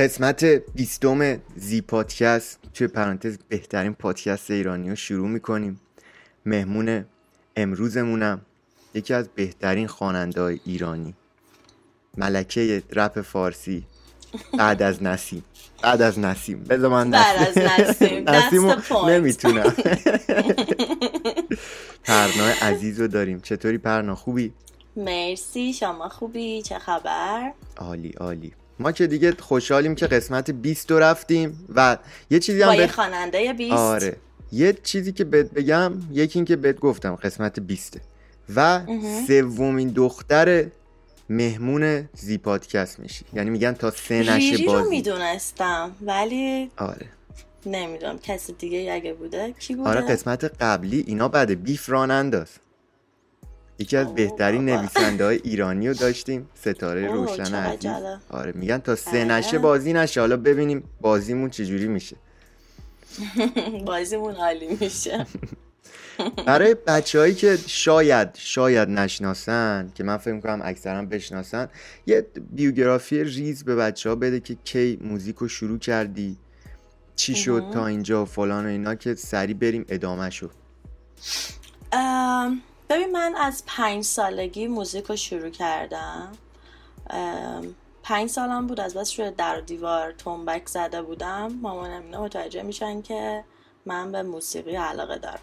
قسمت بیستم زی پادکست توی پرانتز بهترین پادکست ایرانی رو شروع می‌کنیم. مهمون امروزمونم یکی از بهترین خواننده های ایرانی. ملکه رپ فارسی. بعد از نسیم. بعد از نسیم. بذار من بعد از نسیم. نسیم. نمی‌تونم. پرنای عزیز رو داریم. چطوری پرنا؟ خوبی؟ مرسی. شما خوبی؟ چه خبر؟ عالی عالی. ما که دیگه خوشحالیم که قسمت 20 رو رفتیم و یه چیزی هم با یه خواننده 20 آره. یه چیزی که بهت بگم یکی این که بهت گفتم قسمت 20 و سومین دختر مهمون زی پادکست میشی. یعنی میگن تا سه نشه بازی رو می‌دونستم ولی آره. نمی‌دونم کسی دیگه اگه بوده کی بوده؟ آره قسمت قبلی اینا بعد بیف ران انداز یکی از بهترین نویسنده های ایرانی رو داشتیم. ستاره روشن عزیز. آره میگن تا سه آره. نشه بازی نشه. حالا ببینیم بازیمون چجوری میشه. بازیمون عالی میشه. برای بچههایی که شاید شاید نشناسن که من فکر می‌کنم اکثرا بشناسن یه بیوگرافی ریز به بچه ها بده که کی موزیک رو شروع کردی چی شد تا اینجا و فلان و اینا که سری بریم ادامه شد ببین من از پنج سالگی موزیک رو شروع کردم. پنج سالم بود از بس روی در دیوار تنبک زده بودم. مامانم اینا متوجه میشن که من به موسیقی علاقه دارم.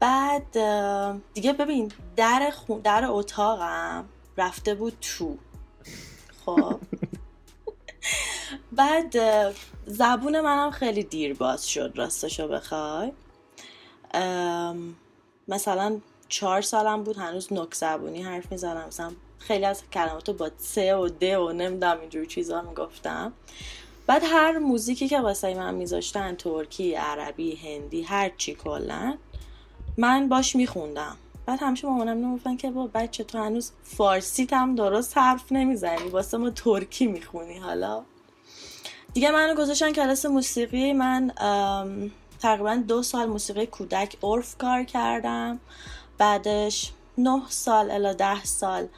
بعد دیگه ببین در, خون در اتاقم رفته بود تو. خب. بعد زبون منم خیلی دیر باز شد راستشو بخوای. مثلا چهار سالم بود هنوز نک زبونی حرف می‌زنم. مثلا خیلی از کلماتو با سه و ده و نمی‌دونم اینجور چیزا می‌گفتم. بعد هر موزیکی که واسه من میذاشتن ترکی عربی هندی هر چی کلا من باش میخوندم. بعد همیشه مامانم نمی‌گفتن که با بچه تو هنوز فارسی هم درست حرف نمی‌زنی واسه ما ترکی می‌خونی حالا. دیگه منو گذاشتن کلاس موسیقی من تقریبا دو سال موسیقی کودک ارف کار کردم. بعدش نه سال الی ده سال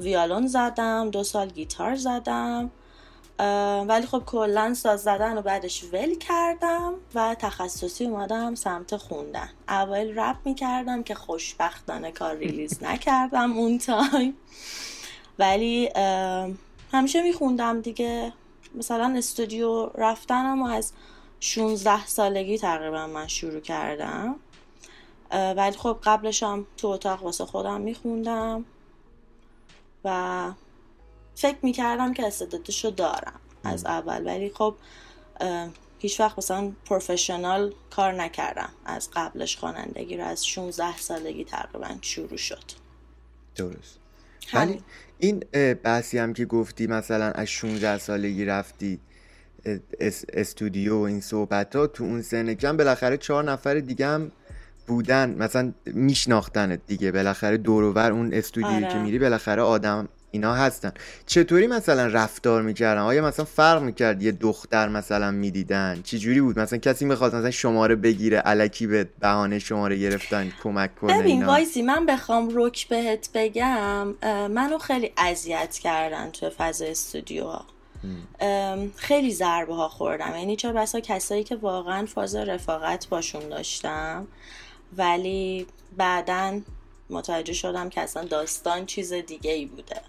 ویالون زدم دو سال گیتار زدم. ولی خب کلا ساز زدن و بعدش ول کردم و تخصصی اومدم سمت خوندن. اول رپ می‌کردم که خوشبختانه کار release نکردم اون time. ولی همیشه میخوندم دیگه. مثلا استودیو رفتنم و از 16 سالگی تقریبا من شروع کردم. ولی خب قبلش هم تو اتاق واسه خودم میخوندم و فکر می‌کردم که استعدادشو دارم از اول. ولی خب هیچ وقت مثلا پروفشنال کار نکردم از قبلش خوانندگی رو. از 16 سالگی تقریبا شروع شد. درست. ولی این بحثی هم که گفتی مثلا از 16 سالگی رفتی استودیو و این صحبت ها تو اون سن کم بالاخره چهار نفر دیگه هم بودن. مثلا میشناختنت دیگه. بالاخره دورور اون استودیویی آره. که میری بالاخره آدم اینا هستن. چطوری مثلا رفتار می‌کردن؟ آیا مثلا فرق می‌کرد یه دختر مثلا می‌دیدن؟ چی جوری بود؟ مثلا کسی می‌خواست مثلا شماره بگیره علکی به بهانه شماره گرفتن کمک کنه ببین وایسی من بخوام رک بهت بگم منو خیلی اذیت کردن تو فضا استودیو خیلی ضربه ها خوردم. یعنی چه بسا کسایی که واقعا فاز رفاقت باشون داشتم ولی بعدا متوجه شدم که اصلا داستان چیز دیگه ای بوده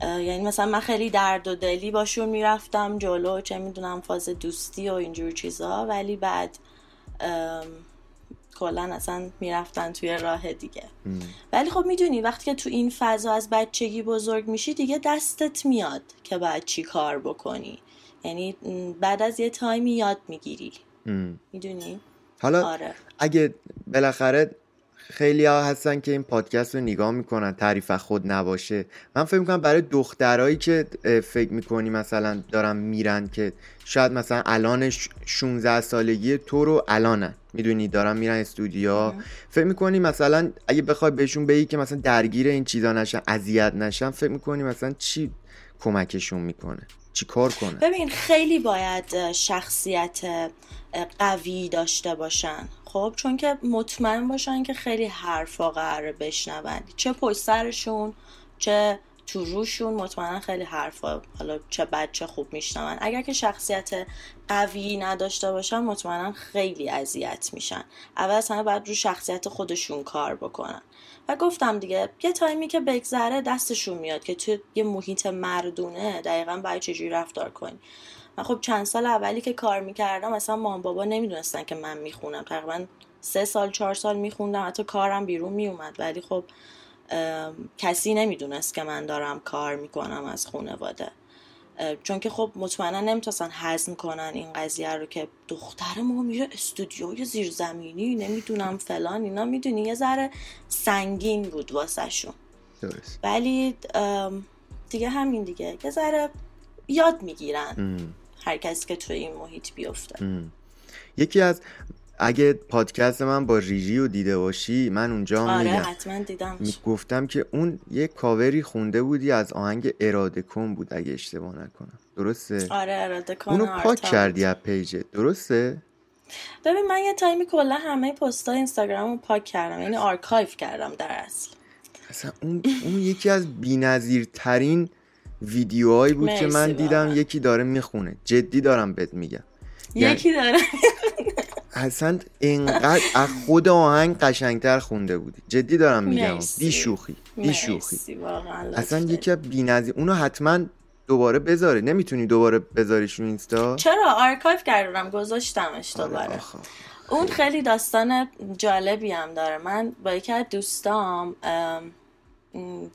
یعنی مثلا من خیلی درد و دلی باشون می‌رفتم جلو چه می‌دونم فاز دوستی و اینجور چیزا. ولی بعد کلا اصلا می‌رفتن توی راه دیگه. ولی خب می‌دونی وقتی که تو این فضا از بچگی بزرگ میشی دیگه دستت میاد که باید چی کار بکنی. یعنی بعد از یه تایمی یاد می‌گیری. می‌دونی؟ حالا آره. اگه بالاخره خیلی ها هستن که این پادکست رو نگاه می‌کنن تعریف خود نباشه. من فکر می‌کنم برای دخترایی که فکر می‌کنی مثلا دارن میرن که شاید مثلا الان 16 سالگی تو رو الانن. می‌دونی؟ دارن میرن استودیو. فکر می‌کنی مثلا اگه بخوای بهشون بگی که مثلا درگیر این چیزا نشن اذیت نشن فکر می‌کنی مثلا چی کمکشون می‌کنه؟ چی کار کنه ببین خیلی باید شخصیت قوی داشته باشن. خب چون که مطمئن باشن که خیلی حرفا قراره بشنون. چه پشت سرشون چه تو روشون مطمئنا خیلی حرفا حالا چه بد چه خوب میشنون. اگر که شخصیت قوی نداشته باشن مطمئنا خیلی اذیت میشن. اول از همه باید رو شخصیت خودشون کار بکنن. و گفتم دیگه یه تایمی که بگذره دستشون میاد که تو یه محیط مردونه دقیقا باید چجوری رفتار کنی. من خب چند سال اولی که کار می‌کردم مثلا مام بابا نمی‌دونستن که من می‌خونم. تقریبا سه سال چهار سال میخوندم. حتی کارم بیرون میومد ولی خب کسی نمی‌دونست که من دارم کار می‌کنم از خانواده. چون که خب مطمئنا نمی‌تونستن هضم کنن این قضیه رو که دختر ما میره استودیوی زیرزمینی نمی‌دونم فلان اینا می‌دونی. یه ذره سنگین بود واسه شون ولی دیگه همین دیگه. یه ذره یاد می‌گیرن. هر کسی که توی این محیط بیفته. یکی از اگه پادکست من با ریجی رو دیده باشی من اونجا آره حتما دیدم گفتم که اون یه کاوری خونده بودی از آهنگ اراده کن بود اگه اشتباه نکنم. درسته؟ آره اراده کن اونو پاک کردی از page ه درسته؟ ببین من یه time ی کلا همه پستای اینستاگرام رو پاک کردم یعنی archive کردم در اصل. اصلا اون, اون یکی از بی‌نظیرترین ویدیوهایی بود که من دیدم یکی داره می‌خونه. جدی دارم بهت میگم. یکی داره اصلا اینقدر از خود آهنگ قشنگتر خونده بودی. جدی دارم میگم. بی شوخی بی شوخی اصلا یکی از بی‌نظیر اونو حتما دوباره بذاره نمی‌تونی دوباره بذاریش رو اینستا؟ چرا؟ آرکایو کردم. گذاشتمش آره، دوباره. اون خیلی. داستان جالبی هم داره. من با یکی از دوستام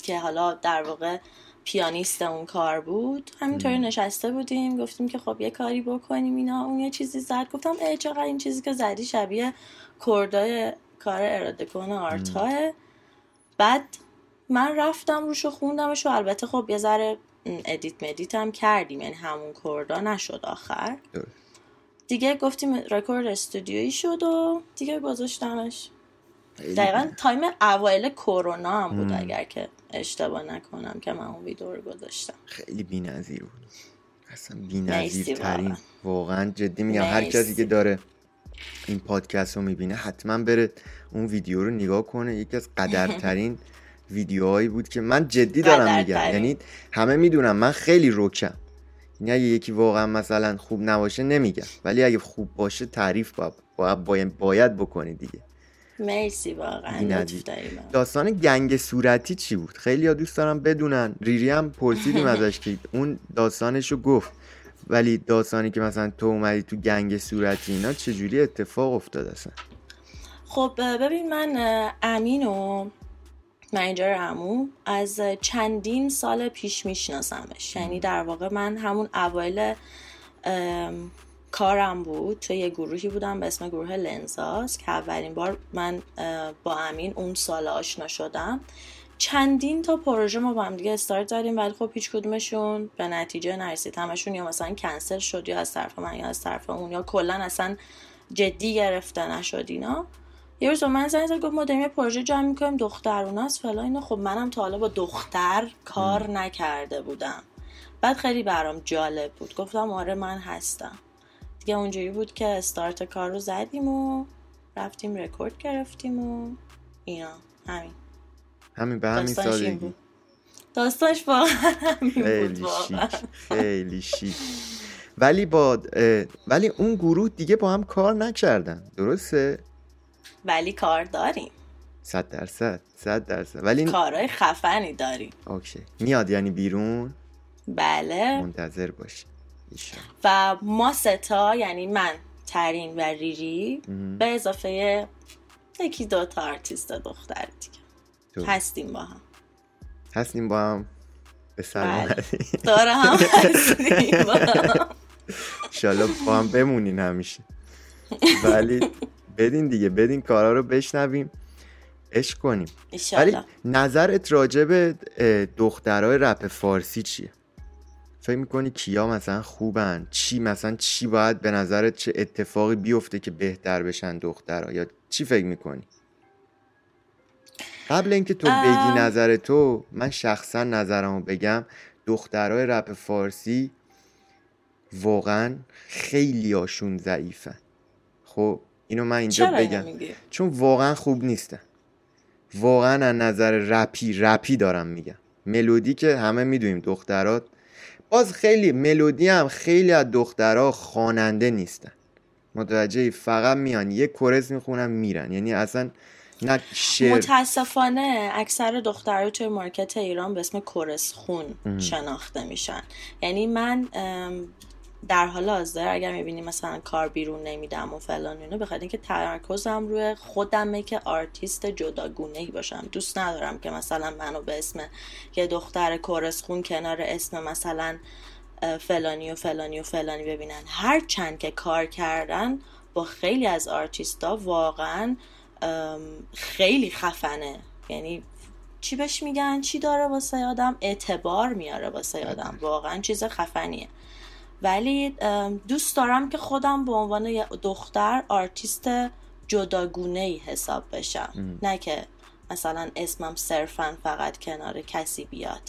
که حالا در واقع پیانیست اون کار بود. همینطوری نشسته بودیم گفتیم که خب یه کاری بکنیم اینا. اون یه چیزی زد. گفتم ای چقدر این چیزی که زدی شبیه chord ای کار اراده کنه آرتاه بعد من رفتم روشو خوندمش و البته خب یه ذره edit مدیت هم کردیم. یعنی همون chord ا نشد آخر. دیگه گفتیم رکورد استودیویی شد و دیگه گذاشتمش. دقیقا time اوایل کرونا هم بود اگر که اشتباه نکنم که من اون ویدیو رو گذاشتم. خیلی بی‌نظیر بود. اصلا بی‌نظیر ترین. واقعا جدی میگم هر کسی که داره این پادکست رو می‌بینه حتما بره اون ویدیو رو نگاه کنه. یکی از قدرترین ویدیوهایی بود که من جدی دارم میگم. یعنی همه می‌دونم من خیلی روکم یعنی اگه یکی واقعا مثلا خوب نباشه نمیگم. ولی اگه خوب باشه تعریف باید, باید, باید بکنی دیگه. مرسی واقعا داستان گنگ صورتی چی بود؟ خیلی ها دوست دارم بدونن. ریری هم پرسیدیم ازش که اون داستانش رو گفت. ولی داستانی که مثلا تو اومدی تو گنگ صورتی اینا چجوری اتفاق افتاد اصلا؟ خب ببین من امین و منیجر امو از چندین سال پیش میشناسمش. یعنی در واقع من همون اوایل کارم بود. توی یه گروهی بودم به اسم گروه لنزاس که اولین بار من با امین اون سال آشنا شدم. چندین تا پروژه ما با هم دیگه استارت زدیم ولی خب هیچ کدومشون به نتیجه نرسید. همشون یا مثلا کنسل شد یا از طرف من یا از طرف اون یا کلا اصلا جدی گرفته نشد اینا. یه روز من زنگ زد گفت ما داریم یه پروژه جمع می‌کنیم دختروناست فلان اینا. خب منم تا حالا با دختر کار نکرده بودم. بعد خیلی برام جالب بود. گفتم آره من هستم. دیگه اونجوری بود که استارت کار رو زدیم و رفتیم رکورد گرفتیم و اینا. همین. همین به همین سادگی. داستانش با همین خیلی شیک خیلی شیک. ولی با ولی اون گروه دیگه با هم کار نکردن. درسته؟ ولی کار داریم. صد درصد صد درصد. ولی کارهای خفنی داریم. okay. میاد یعنی بیرون؟ بله. منتظر باشی. و ما سه تا یعنی من ترین و ریری به اضافه یکی دو تا آرتیست دختر دیگه. هستیم با هم. هستیم با هم. به سلامتی بله. داره هم هستیم با هم. شالا با هم بمونین همیشه. ولی بدین دیگه بدین کارا رو بشنویم عشق کنیم. ولی نظرت راجع به دخترای رپ فارسی چیه؟ فکر می‌کنی کیا مثلا خوبن؟ چی؟ مثلا چی باید به نظرت چه اتفاقی بیفته که بهتر بشن دخترها یا چی فکر می‌کنی؟ قبل اینکه تو بگی نظر تو من شخصا نظرمو بگم. دخترای رپ فارسی واقعا خیلی هاشون ضعیفن. خب اینو من اینجا بگم. چون واقعا خوب نیستن. واقعا از نظر رپی رپی دارم میگم. ملودی که همه می‌دونیم دخترات باز خیلی ملودی هم خیلی از دخترها خواننده نیستن. متوجه فقط میان یه کورس می‌خونن میرن. یعنی اصلا نه شعر. متاسفانه اکثر دخترها توی market ایران به اسم chorus خون شناخته میشن. یعنی من در حال حاضر اگر می‌بینی مثلا کار بیرون نمیدم و فلان اینو بخاطر اینکه تمرکزم روی خودمه که آرتیست جداگونه ای باشم. دوست ندارم که مثلا منو به اسم یه دختر chorus خون کنار اسم مثلا فلانی و فلانی و فلانی ببینن. هر چند که کار کردن با خیلی از آرتیستا واقعا خیلی خفنه. یعنی چی بهش میگن؟ چی داره واسه آدم؟ اعتبار میاره واسه آدم. واقعا چیز خفنیه. ولی دوست دارم که خودم به عنوان یه دختر آرتیست جداگونه ای حساب بشم. نه که مثلا اسمم صرفا فقط کنار کسی بیاد.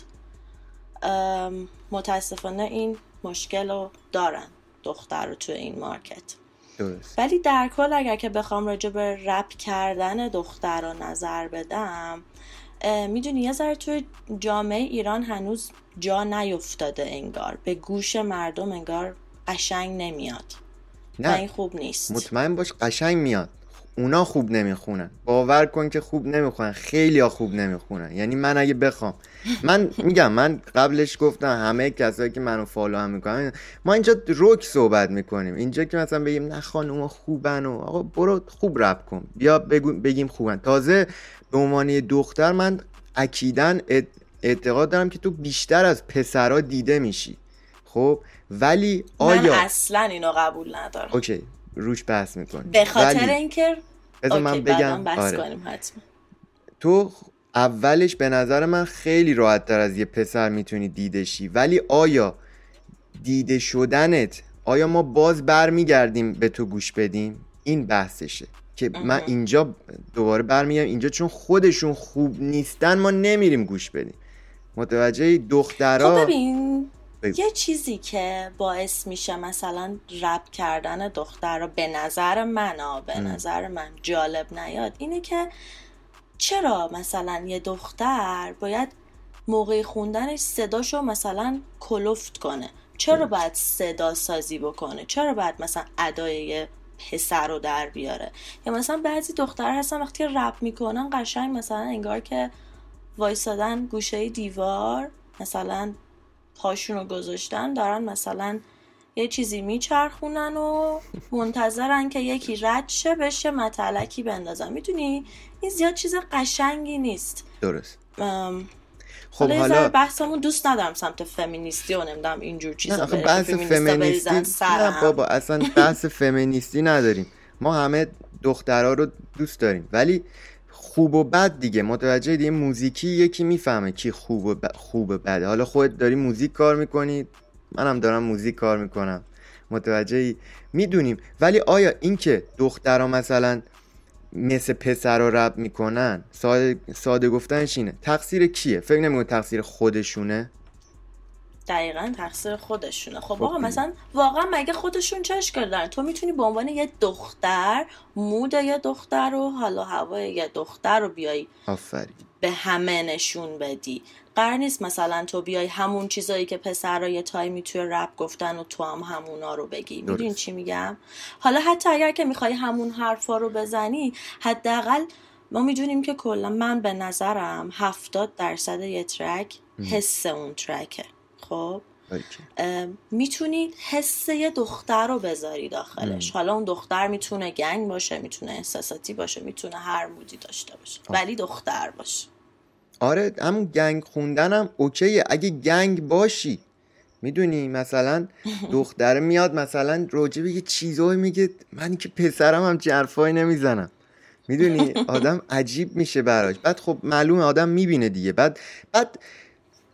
متاسفانه این مشکل رو دارن دختر رو تو این مارکت. ولی در کل اگر که بخوام راجع به رپ کردن دختر رو نظر بدم می‌دونی یه ذره توی جامعه ایران هنوز جا نیفتاده انگار. به گوش مردم انگار قشنگ نمیاد. نه. این خوب نیست. مطمئن باش قشنگ میاد. اونا خوب نمی‌خونن. باور کن که خوب نمی‌خونن. خیلی ها خوب نمی‌خونن. یعنی من اگه بخوام. من میگم من قبلش گفتم همه کسایی که منو follow هم می‌کنن ما اینجا رک صحبت می‌کنیم. اینجا که مثلا بگیم نه خانوما خوبن و آقا برو خوب رپ کن. بیا بگیم خوبن. تازه به عنوان دختر من اکیدا اعتقاد دارم که تو بیشتر از پسرا دیده میشی. خب؟ ولی آیا من اصلا اینو قبول ندارم. okay روش بحث می‌کنیم. به خاطر ولی... اینکه من بگم بحث آره. کنیم حتما. تو اولش به نظر من خیلی راحت تر از یه پسر می‌تونی دیده شی. ولی آیا دیده شدنت آیا ما باز برمیگردیم به تو گوش بدیم؟ این بحثشه. که من اینجا دوباره برمیگردم. اینجا چون خودشون خوب نیستن ما نمیریم گوش بدیم. متوجه دخترها خب ببین یه چیزی که باعث میشه مثلا رب کردن دختر رو به نظر من به نظر من جالب نیاد اینه که چرا مثلا یه دختر باید موقع خوندنش صداشو مثلا کلفت کنه؟ چرا باید صدا سازی بکنه؟ چرا باید مثلا ادای پسر رو در بیاره. یا مثلا بعضی دختر هستن وقتی رپ می‌کنن قشنگ مثلا انگار که وایسادن گوشه دیوار مثلا پاشون رو گذاشتن دارن مثلا یه چیزی میچرخونن و منتظرن که یکی رد شه بشه متلکی بندازن. می‌دونی؟ این زیاد چیز قشنگی نیست. درست. خب حالا بحثمون دوست ندارم سمت فمینیستی و نمی‌دونم اینجور چیزا نه بحث فمینیستی نه بابا اصلا بحث فمینیستی نداریم. ما همه دخترها رو دوست داریم. ولی خوب و بد دیگه. متوجه دیگه موزیکی یکی می‌فهمه کی خوب و ب... خوب و بده. حالا خودت داری موزیک کار می‌کنی. منم دارم موزیک کار می‌کنم. متوجه می‌دونیم. ولی آیا اینکه دخترها مثلا مثل پسر رو رب می‌کنن. ساده, ساده گفتنش اینه. تقصیر کیه؟ فکر نمی‌کنی تقصیر خودشونه؟ دقیقا تقصیر خودشونه. خب, خب آقا مثلا واقعا مگه خودشون چه اشکال دارن تو می‌تونی به عنوان یه دختر مود یه دختر رو حالا هوای یه دختر رو بیای آفرین. به همه نشون بدی. قرار نیست مثلا تو بیای همون چیزایی که پسرها یه تایمی توی رپ گفتن و تو هم همونا رو بگی. می‌دونی چی میگم؟ حالا حتی اگر که می‌خوای همون حرفا رو بزنی حداقل ما می‌دونیم که کلا من به نظرم هفتاد درصد یه ترک حس اون ترکه. خب؟ می‌تونی حس یه دختر رو بذاری داخلش. حالا اون دختر می‌تونه گنگ باشه می‌تونه احساساتی باشه می‌تونه هر مودی داشته باشه. ولی دختر باشه. آره همون گنگ خوندنم اوکیه. اگه گنگ باشی می‌دونی مثلا دختر میاد مثلا راجع به یه چیزایی میگه من که پسرم هم جرفایی نمی‌زنم. می‌دونی؟ آدم عجیب میشه براش. بعد خب معلومه آدم می‌بینه دیگه. بعد بعد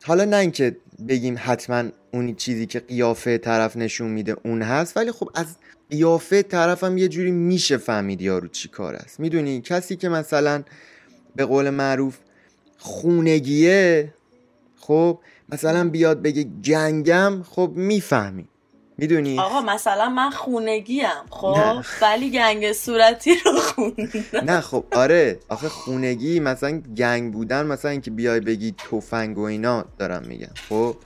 حالا نه اینکه بگیم حتما اون چیزی که قیافه طرف نشون میده اون هست ولی خب از قیافه طرفم یه جوری میشه فهمید یارو چی کار است. می‌دونی؟ کسی که مثلا به قول معروف خونگیه خب مثلا بیاد بگه جنگم خب می‌فهمی. می‌دونی؟ آقا مثلا من خونگیم خب؟ ولی گنگ صورتی رو خوندم. نه خب آره. آخه خونگی مثلا گنگ بودن مثلا اینکه بیای بگی تفنگ و اینا دارم میگم خب؟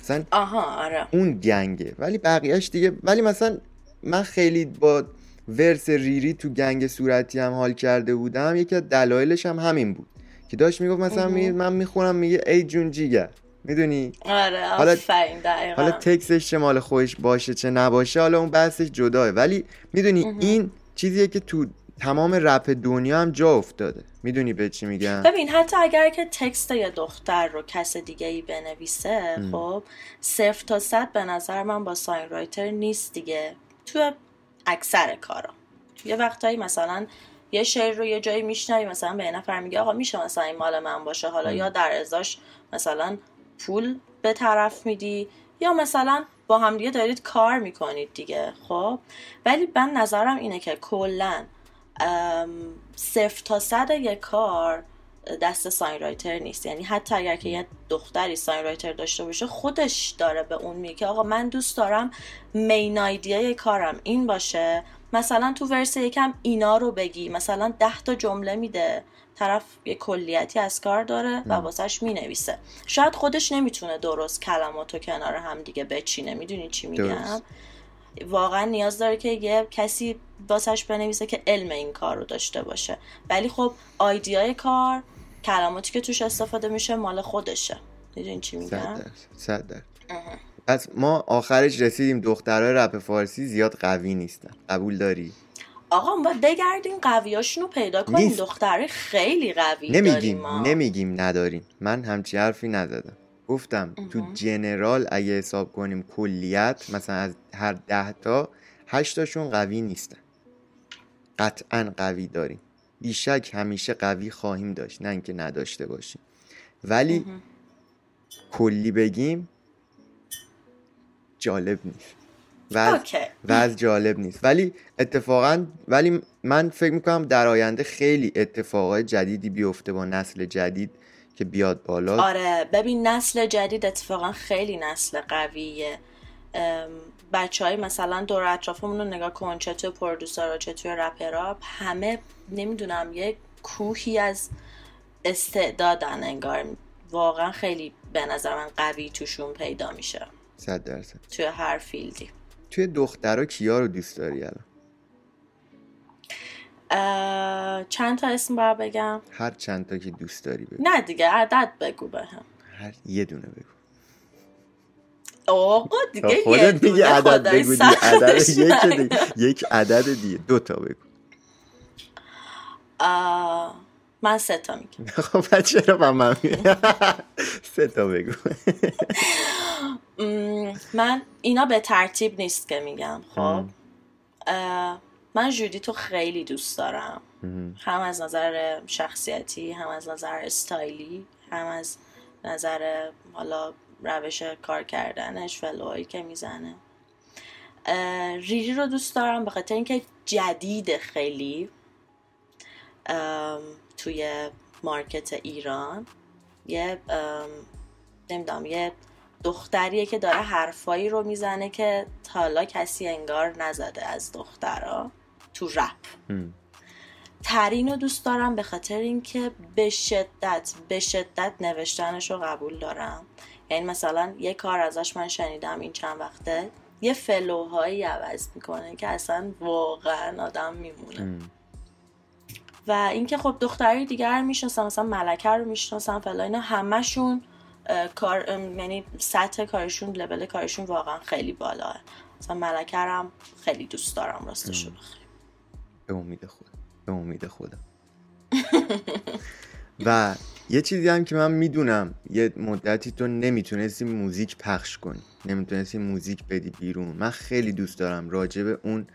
مثلا آها آره. اون گنگه. ولی بقیهش دیگه ولی مثلا من خیلی با ورس ریری تو گنگ صورتی هم حال کرده بودم یکی از دلایلش هم همین بود. که داشت می‌گفت مثلا می من می‌خونم میگه ای جون جیگر می‌دونی؟ آره حالا- حالا تکسش چه مال خودش باشه چه نباشه حالا اون بحثش جداه. ولی می‌دونی این چیزیه که تو تمام رپ دنیا هم جا افتاده. می‌دونی به چی میگم؟ ببین حتی اگر که تکست یه دختر رو کس دیگه ای بنویسه خب صفر تا صد به نظر من با ساین رایتر نیست دیگه. تو اکثر کارا. یه وقتایی مثلا یه شعر رو یه جایی میشنوی مثلا به یه نفر میگه آقا میشه مثلا این مال من باشه. حالا یا در ازاش مثلا پول به طرف میدی یا مثلا با هم دیگه دارید کار می‌کنید دیگه خب؟ ولی من نظرم اینه که کلا ام، صفر تا صد یک کار دست ساین رایتر نیست. یعنی حتی اگر که یه دختری ساین رایتر داشته باشه خودش داره به اون میگه آقا من دوست دارم مین آیدیای کارم این باشه. مثلا تو ورس یکم اینا رو بگی. مثلا ده تا جمله میده. طرف یه کلیتی از کار داره و واسش می‌نویسه. شاید خودش نمی‌تونه درست کلماتو کنار هم دیگه بچینه. می‌دونی چی میگم. واقعا نیاز داره که یه کسی واسش بنویسه که علم این کار رو داشته باشه. ولی خب آیدیای کار کلماتی که توش استفاده میشه مال خودشه. می‌دونی چی صد میگم صد پس ما آخرش رسیدیم دخترهای رپ فارسی زیاد قوی نیستن. قبول داری؟ آقا ما بگردین قویاشون رو پیدا کنیم. نیست. دختره خیلی قوی نمیگیم ما. نمیگیم نداریم. من همچی حرفی نزدم. گفتم تو جنرال اگه حساب کنیم کلیت مثلا از هر ده تا هشتاشون قوی نیستن. قطعا قوی داریم. بیشک همیشه قوی خواهیم داشت نه اینکه نداشته باشیم. ولی کلی بگیم جالب نیست. و از, اوکی. و از جالب نیست. ولی اتفاقا ولی من فکر می‌کنم در آینده خیلی اتفاقای جدیدی بیفته با نسل جدید که بیاد بالا. آره ببین نسل جدید اتفاقا خیلی نسل قویه. بچه های مثلا دور اطرافمون رو نگاه کن چه توی پرودوسرها چه توی رپرها همه نمی‌دونم یه کوهی از استعدادن انگار. واقعا خیلی به نظر من قوی توشون پیدا میشه. صد درصد. توی هر فیلدی. توی دخترها کیا رو دوست داری الان؟ چند تا اسم باید بگم؟ هر چند تا که دوست داری بگو. نه دیگه عدد بگو بهم هر یه دونه بگو. آقا دیگه یه خودت دونه عدد بگو دیگه عدد یک. دیگه یک عدد دیگه دو تا بگو. آه، من سه تا میگم. خب چرا با من میگی؟ سه تا بگو. من اینا به ترتیب نیست که میگم خب. من جودیتو خیلی دوست دارم. هم از نظر شخصیتی هم از نظر استایلی هم از نظر حالا روش کار کردنش فلوهایی که می‌زنه. ریری رو دوست دارم به خاطر اینکه جدید خیلی. توی مارکت ایران یه نمی‌دونم یه دختریه که داره حرفایی رو می‌زنه که تا حالا کسی انگار نزده از دخترها تو رپ. ترین رو دوست دارم به خاطر اینکه به شدت به شدت نوشتنش رو قبول دارم یعنی مثلا یه کار ازش من شنیدم این چند وقته یه فلوهایی عوض می‌کنه که اصلا واقعا آدم میمونه ام. و اینکه خب دختری دیگر می‌شناسم مثلا ملکه رو می‌شناسم فلا اینا همشون کار یعنی سطح کارشون لول کارشون واقعا خیلی بالاه مثلا ملکه رو هم خیلی دوست دارم راستشو بخوای به امید خدا به امید خدا و یه چیزی هم که من می‌دونم یه مدتی تو نمی‌تونستی موزیک پخش کنی نمی‌تونستی موزیک بدی بیرون. من خیلی دوست دارم راجع به اون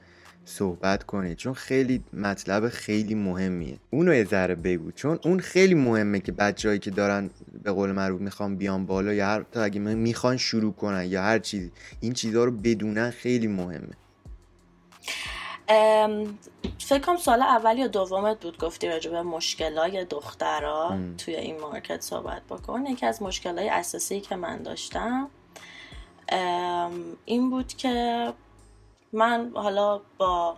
صحبت کنی چون خیلی مطلب خیلی مهمیه. اونو یه ذره بگو چون اون خیلی مهمه که بچههایی که دارن به قول معروف می‌خوان بیان بالا یا هر تا اگه می‌خوان شروع کنن یا هر چیزی این چیزها رو بدونن خیلی مهمه. فکر کنم سال اول یا دومت بود گفتی راجع به مشکلای دخترها توی این مارکت صحبت بکن. یکی از مشکلای اساسی که من داشتم این بود که من حالا با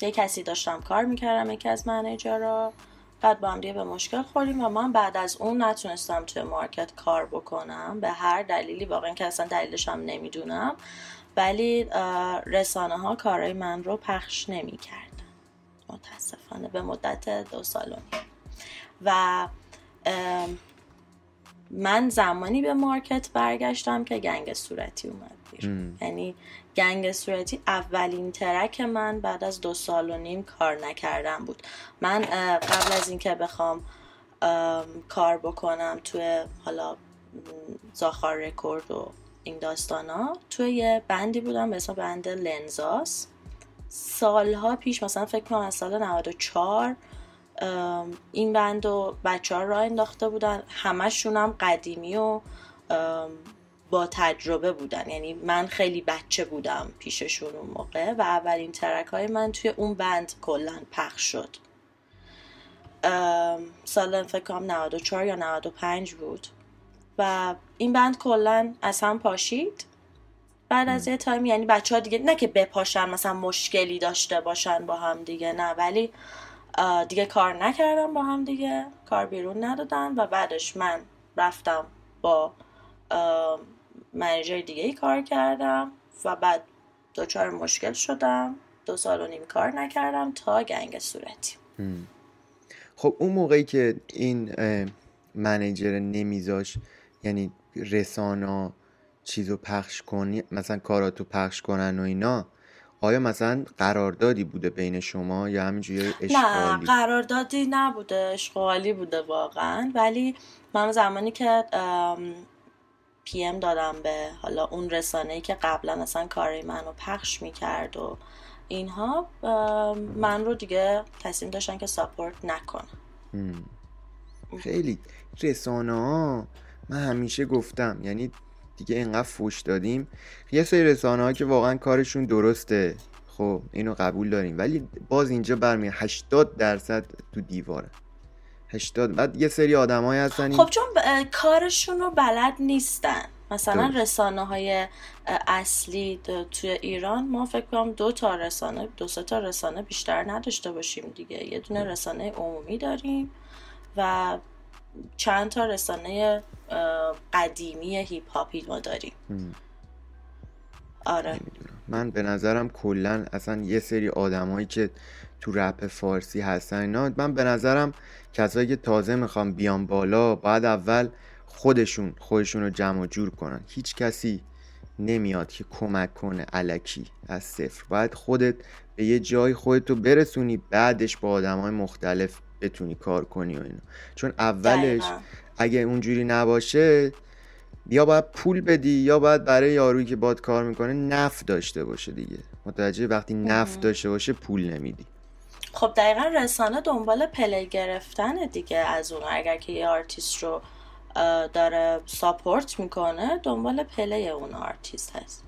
یه کسی داشتم کار می‌کردم یکی از منیجرها بعد با هم دیگه به مشکل خوردیم و من بعد از اون نتونستم توی مارکت کار بکنم. به هر دلیلی واقعا که اصلا دلیلش هم نمی‌دونم. ولی رسانه ها کارهای من رو پخش نمی‌کردن. متاسفانه به مدت دو سال و و من زمانی به مارکت برگشتم که گنگ صورتی اومد یعنی گنگ صورتی اولین ترک من بعد از دو سال و نیم کار نکردم بود. من قبل از اینکه بخوام کار بکنم توی حالا زاخار رکورد و این داستان ها توی یه بندی بودم به اسم بند لنزاس. سالها پیش مثلا فکر کنم از سال 94 این بند و بچه ها را انداخته بودن. همشون هم قدیمی و با تجربه بودن. یعنی من خیلی بچه بودم پیششون اون موقع و اولین ترک های من توی اون بند کلا پخش شد. سال فکر کنم 94 یا 95 بود. و این بند کلا از هم پاشید. بعد از یه تایم یعنی بچه ها دیگه نه که بپاشن مثلا مشکلی داشته باشن با هم دیگه نه. ولی دیگه کار نکردم با هم دیگه کار بیرون ندادن و بعدش من رفتم با منیجر دیگه ای کار کردم و بعد دچار مشکل شدم. دو سال و نیم کار نکردم تا گنگ صورتی. خب اون موقعی که این منیجر نمیذاش یعنی رسانا چیزو پخش کنی مثلا کاراتو پخش کنن و اینا آیا مثلا قراردادی بوده بین شما یا همینجوری اشغالی؟ نه قراردادی نبوده اشغالی بوده واقعا. ولی من زمانی که پی ام دادم به حالا اون رسانه ای که قبلا اصلا کاری منو پخش می‌کرد و اینها من رو دیگه تصمیم داشتن که ساپورت نکنم. خیلی رسانه ها من همیشه گفتم یعنی دیگه اینقدر فوش دادیم. یه سری رسانه ها که واقعا کارشون درسته. خب اینو قبول داریم. ولی باز اینجا برمی 80 درصد تو دیواره. 80 بعد یه سری آدمایی هستن خب چون کارشون رو بلد نیستن. مثلا رسانه های اصلی توی ایران ما فکر کنم دو تا رسانه دو سه تا رسانه بیشتر نداشته باشیم دیگه. یه دونه رسانه عمومی داریم و چند تا رسانه قدیمی هیپ هاپی ما داریم. آره. من به نظرم کلا اصلا یه سری آدمایی که تو رپ فارسی هستن اینا من به نظرم کسایی که تازه می‌خوام بیان بالا باید اول خودشون خودشون رو جمع و جور کنن. هیچ کسی نمیاد که کمک کنه الکی از صفر. باید خودت به یه جای خودتو برسونی بعدش با آدم های مختلف بتونی کار کنی و اینا. چون اولش اگه اونجوری نباشه یا باید پول بدی یا باید برای یارویی که باهات کار می‌کنه نفع داشته باشه دیگه. متوجه؟ وقتی نفع داشته باشه پول نمیدی. خب دقیقا رسانه دنبال play گرفتن دیگه از اون. اگر که یه آرتیست رو داره support می‌کنه دنبال play اون آرتیست هست.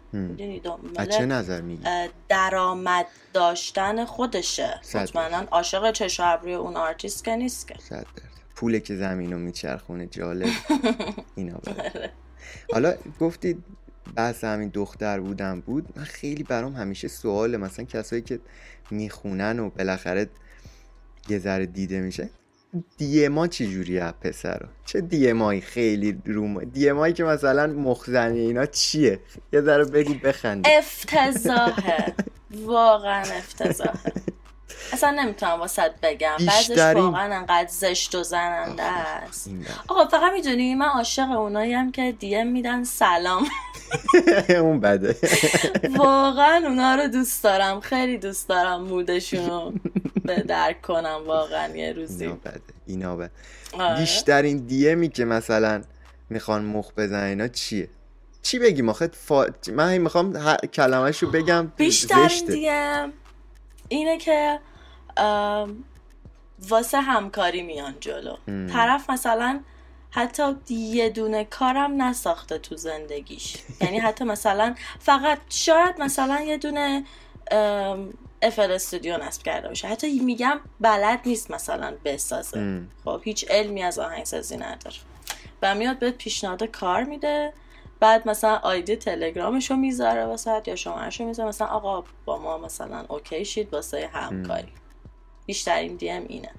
از چه نظر میگی؟ درآمد داشتن خودشه. مطمئنا عاشق چش اون آرتیست که نیست که. صد پوله که زمین رو میچرخونه جالب. اینا آره. حالا گفتید بحث همین دختر بودن بود من خیلی برام همیشه سواله مثلا کسایی که می‌خونن و بالاخره یه ذره دیده میشه دی ما چی جوریه پسر؟ چه دی مایی خیلی روم دی مایی که مثلا مخزنی اینا چیه؟ یه ذره بگو بخند افتضاحه. واقعا افتضاحه. اصلا نمی‌تونم واسط بگم. بعضش واقعا انقدر زشت و زننده است. آقا فقط می‌دونی من عاشق اونایی هم که دیم میدن سلام. اون بده. واقعا اونا رو دوست دارم. خیلی دوست دارم مودشون رو درک کنم واقعا یه روزی. اینا بده. اینا بده. آره. بیشترین دیمی که مثلا می‌خوان مخ بزن اینا چیه؟ چی بگیم آخه؟ فا... من می‌خوام کلمهش رو بگم. بیشترین دیم اینه که واسه همکاری میان جلو. طرف مثلا حتی یه دونه کارم نساخته تو زندگیش. یعنی حتی مثلا فقط شاید مثلا یه دونه افل استودیو نصب کرده باشه. حتی میگم بلد نیست مثلا بسازه. خب هیچ علمی از آهنگسازی نداره. و میاد بهت پیشنهاد کار میده. بعد مثلا آیدی تلگرامشو می‌ذاره واسه یا شمارشو می‌ذاره. مثلا آقا با ما مثلا اوکی شید واسه همکاری. بیشترین دی ام اینه.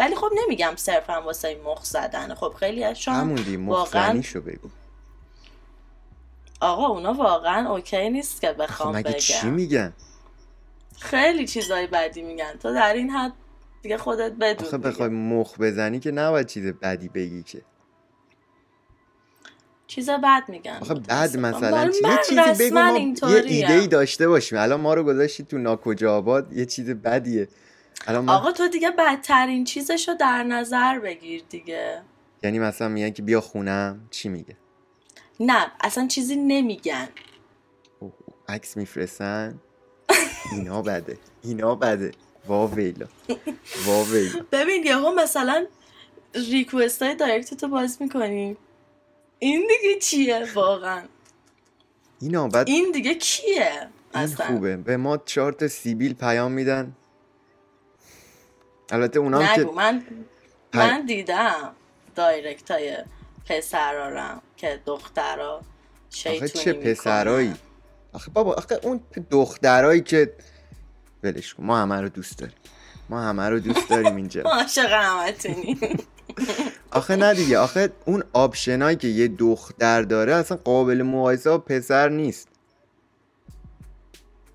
ولی خب نمیگم صرفا واسه مخ زدن. خب خیلی از شما واقعا بگو. آقا اونا واقعا اوکی نیست که بخوام مگه بگم. چی میگن؟ خیلی چیزای بدی میگن. تو در این حد دیگه خودت بدون آخه بخوای مخ بزنی که نباید چیز بدی بگی که. چیز بد میگن. آخه بد مثلا. چی یه چیزی بگو ما یه ایده ای داشته باشیم. الان ما رو گذاشتی تو ناکجا آباد یه چیز بدیه. الان آقا تو دیگه بدترین چیزشو در نظر بگیر دیگه. یعنی مثلا میگن که بیا خونم چی میگه؟ نه اصلا چیزی نمیگن. عکس میفرستن؟ اینا بده اینا بده. وا ویلا وا ویلا. ببین یهو مثلا ریکوست های دایرکت تو باز می‌کنی. این دیگه چیه واقعا؟ اینا بعد این دیگه کیه این خوبه. به ما چهار تا سیبیل پیام میدن. البته اونا که من من دیدم دایرکت های پسرارم که دخترا آخه چه پسرایی؟ آخه بابا آخه اون دخترایی که ولش ما همه رو دوست داریم. ما همه رو دوست داریم اینجا. عاشق همتونی آخه نه دیگه آخه اون آپشنایی که یه دختر داره اصلا قابل مقایسه با پسر نیست.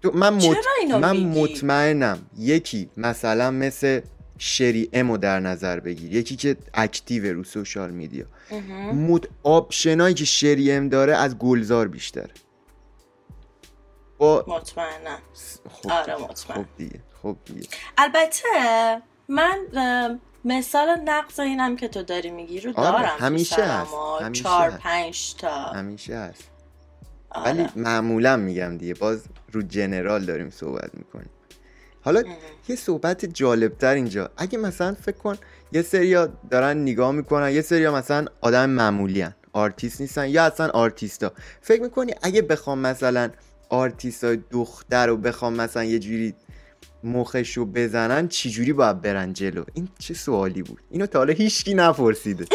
تو من, مط... من مطمئنم یکی مثلا مثل شری امو در نظر بگیر یکی که active رو social media. attention ی که شری ام داره از گلزار بیشتره با... مطمئنم. خب آره مطمئن. خب دیگه خب دیگه. البته من مثال نقض اینم که تو داری میگی رو آره، دارم همیشه هست همیشه چار پنج تا. همیشه هست. آره. ولی معمولا میگم دیگه باز رو general داریم صحبت می‌کنیم. حالا یه صحبت جالبتر اینجا. اگه مثلا فکر کن یه سریا دارن نگاه می‌کنن یه سریا مثلا آدم معمولی ان. آرتیست نیستن یا اصلا آرتیستا. فکر می‌کنی اگه بخوام مثلا آرتیست های دختر رو بخوام مثلا یه جوری مخش رو بزنن چجوری باید برن جلو؟ این چه سوالی بود؟ اینو تا حالا هیچکی نپرسیده.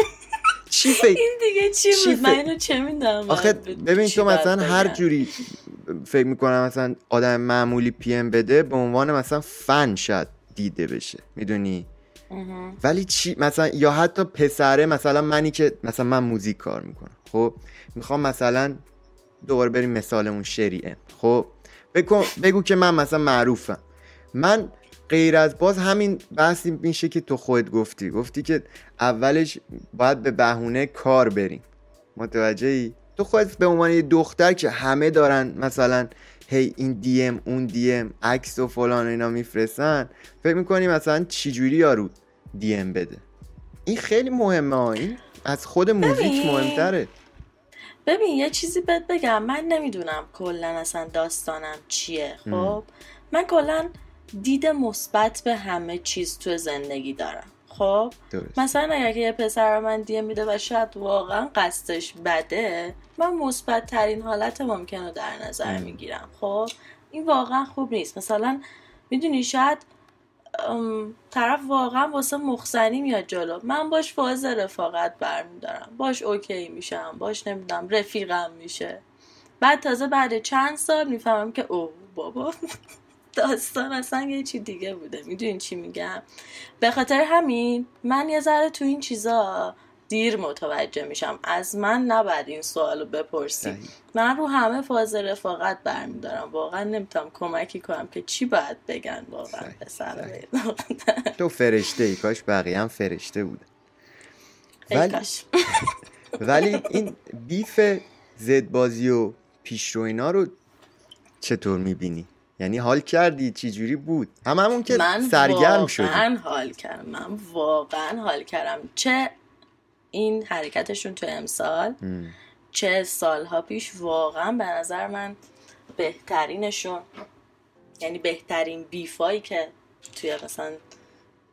چی فکر این دیگه چی, چی بود؟ من اینو چه می‌دونم؟ آخه ببین تو مثلا هر جوری فکر می‌کنم مثلا آدم معمولی پی ام بده به عنوان مثلا فن شاید دیده بشه. می‌دونی؟ ولی چی مثلا یا حتی پسره مثلا منی که مثلا من موزیک کار می‌کنم. خب؟ می‌خوام مثلا دوباره بریم مثال اون شری ام خب؟ بگو, بگو که من مثلا معروفم. من غیر از باز همین بحثی میشه که تو خود گفتی. گفتی که اولش باید به بهونه کار بریم. متوجه ای تو خودت به عنوان یه دختر که همه دارن مثلا هی این دی ام اون دی ام عکس و فلان اینا میفرستن فکر می‌کنی مثلا چجوری یارو دی ام بده؟ این خیلی مهمه این از خود موزیک مهمتره. ببین یه چیزی بهت بگم. من نمی‌دونم کلا اصلا داستانم چیه. خب؟ من کلا دید مثبت به همه چیز تو زندگی دارم. خب؟ مثلا اگر یه پسر من دیه میده و شاید واقعا قصدش بده من مثبت ترین حالت ممکن رو در نظر می‌گیرم. خب؟ این واقعا خوب نیست. مثلا می‌دونی شاید طرف واقعا واسه مخزنی میاد جلو. من باش فاز رفاقت برمیدارم. باش اوکی میشم. باش نمی‌دونم رفیقم میشه. بعد تازه بعد چند سال می‌فهمم که اوه بابا. داستان اصلا یه چی دیگه بوده. می‌دونین چی میگم؟ به خاطر همین من یه ذره تو این چیزا دیر متوجه میشم. از من نباید این سوالو بپرسی. من رو همه فاز رفاقت برمیدارم. واقعا نمی‌تونم کمکی کنم که چی باید بگن واقعا پسر تو فرشته ای کاش بقیه هم فرشته بوده. ولی, ولی این بیف زد بازی و پیشرو اینا رو چطور می‌بینی؟ یعنی حال کردی چی جوری بود؟ هممون که من سرگرم شدی. من حال کردم. من واقعا حال کردم. چه این حرکتشون تو امسال؟ چه سالها پیش واقعا به نظر من بهترینشون یعنی بهترین بیفایی که توی مثلا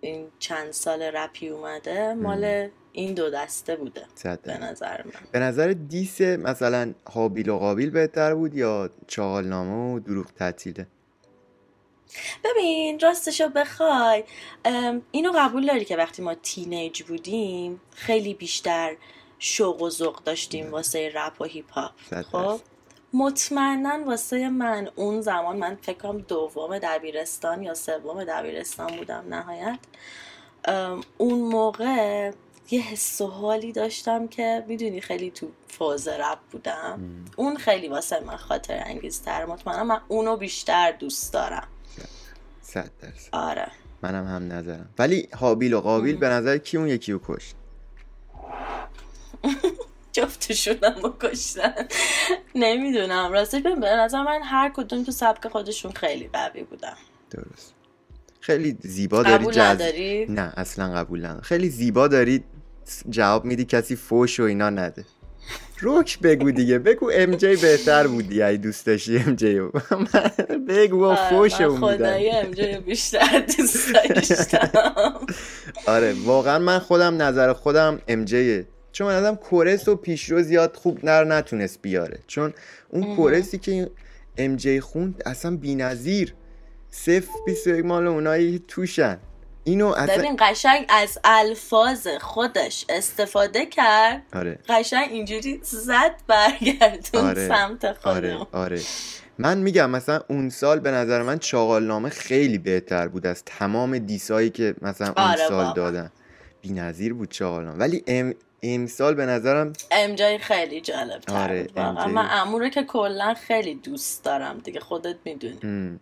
این چند سال رپی اومده مال این دو دسته بوده به نظر من. به نظر diss مثلا هابیل و قابیل بهتر بود یا چهالنامه و دروغ تعطیله ببین راستشو بخوای. اینو قبول داری که وقتی ما teenage بودیم خیلی بیشتر شوق و ذوق داشتیم واسه رپ و هیپ هاپ. خب؟ مطمئنا واسه من اون زمان من فکرم دوم دبیرستان یا سوم دبیرستان بودم نهایت اون موقع یه حس و حالی داشتم که می‌دونی خیلی تو فاز رب بودم. اون خیلی واسه من خاطر انگیزتر مطمئنم من اونو بیشتر دوست دارم. صد درصد. آره. منم هم نظرم. ولی حابیل و قابیل به نظر کی اون یکی رو کشت؟ جفتشونم رو کشتن. نمی‌دونم. راستش به نظر من هر کدوم تو سبک خودشون خیلی قوی بودن. درست. خیلی زیبا داری قبول نداری؟ نه اصلا قبول نداری خیلی زیبا داری جواب میدی کسی فوش و اینا نده. روک بگو دیگه بگو ام جی بهتر بودی ای دوست داشتی ام جی بگو فوش من خدای ام جی بیشتر دوست داشتم. آره واقعا من خودم نظر خودم ام جیه چون من ازم کورس و پیشرو زیاد خوب نر نتونست بیاره. چون اون کورسی که ام جی خوند اصلا بی‌نظیر. صف 21 مال اونایی توشن. اینو اصلا ببین قشنگ از الفاظ خودش استفاده کرد. آره. قشنگ اینجوری زد برگردون آره. سمت خودم. آره. آره من میگم مثلا اون سال به نظر من چاقالنامه خیلی بهتر بود از تمام دیسایی که مثلا اون آره، سال واقعا. دادن. بی‌نظیر بود چاقالنامه. ولی ام امسال به نظرم ام جی خیلی جالب تر آره، بود. من اموره که کلا خیلی دوست دارم دیگه خودت می‌دونی.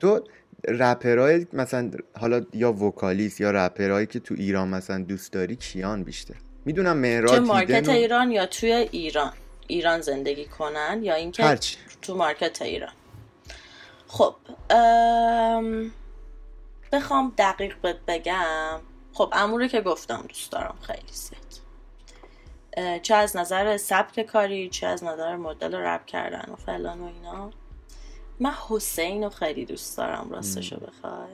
تو رپرهای مثلا حالا یا وکالیست یا رپرهایی که تو ایران مثلا دوست داری کیان بیشتر؟ می‌دونم تو مهراد مارکت و- ایران یا توی ایران ایران زندگی کنن یا اینکه هرچی تو مارکت ایران. خب ام، بخوام دقیق بهت بگم. خب اموره که گفتم دوست دارم خیلی زیاد چه از نظر سبک کاری چه از نظر مدل رپ کردن و فلان و اینا. من حسین رو خیلی دوست دارم راستشو بخوای.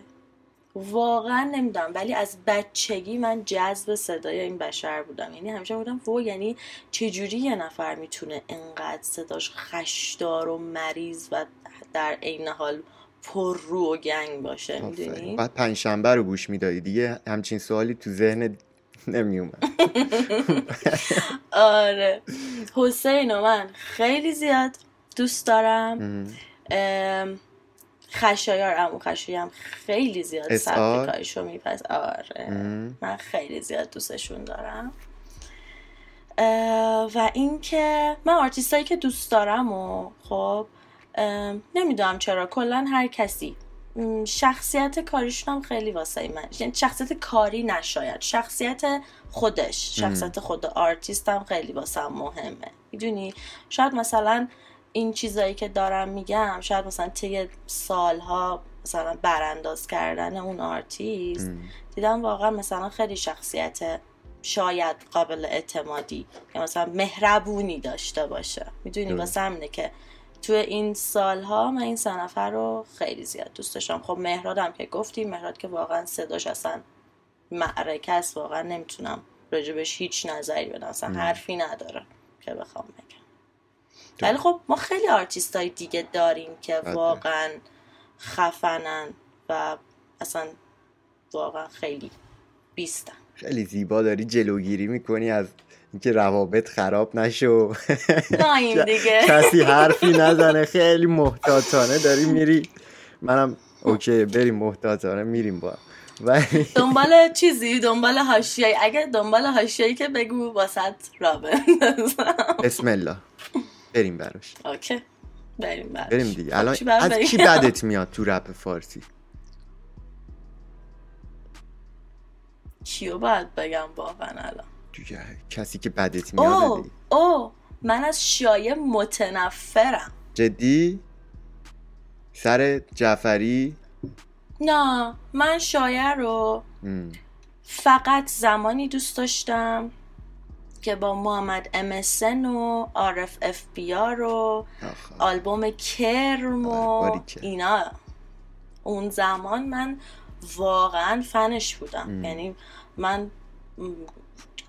واقعا نمی‌دونم ولی از بچگی من جذب صدای این بشر بودم. یعنی همیشه بودم و یعنی چجوری یه نفر می‌تونه انقدر صداش خشدار و مریض و در عین حال پر رو و گنگ باشه. می‌دونی؟ بعد پنجشنبه رو گوش می‌دادی دیگه. همچین سوالی تو ذهن نمیومد آره. حسین و من خیلی زیاد دوست دارم. خشایار امو خشایم خیلی زیاد SR؟ سبک کارشو میپس آره. من خیلی زیاد دوستشون دارم. و اینکه من آرتیستایی که دوست دارم و خب نمی‌دونم چرا کلا هر کسی. شخصیت کاریشون هم خیلی واسه من. یعنی شخصیت کاری نه شاید. شخصیت خودش شخصیت خود آرتیست هم خیلی واسم مهمه. می‌دونی؟ شاید مثلا این چیزایی که دارم میگم شاید مثلا طی سالها مثلا برانداز کردن اون آرتیست دیدم واقعا مثلا خیلی شخصیت شاید قابل اعتمادی یا مثلا مهربونی داشته باشه. می‌دونی. واسه همینه که توی این سالها من این سه نفر رو خیلی زیاد دوست داشتم. خب مهرادم که گفتی مهراد که واقعا صداش اصلا معرکه است. واقعا نمی‌تونم راجبش هیچ نظری بدم. اصلا حرفی نداره که بخوام بگم. ولی خب ما خیلی آرتیست های دیگه داریم که بله. واقعا خفنن و اصلا واقعا خیلی بیستن. خیلی زیبا داری جلوگیری می‌کنی از اینکه روابط خراب نشه. نه دیگه. کسی حرفی نزنه. خیلی محتاطانه داری میری. منم okay بریم محتاطانه میریم با. دنبال چیزی؟ دنبال حاشیه‌ای؟ اگه دنبال حاشیه‌ای که بگو واست راه بندازم بسم الله. بریم براش. okay. بریم براش. بریم دیگه. خب الان از بریم؟ کی بدت میاد تو رپ فارسی؟ کیو باید بگم واقعا الان؟ دیگه کسی که بدت میاد او. او من از شایع متنفرم. جدی؟ سر جعفری؟ نه من شایع رو ام. فقط زمانی دوست داشتم که با محمد امسن و عارف اف و. آلبوم کرم و. اینا. اون زمان من واقعا فنش بودم. یعنی من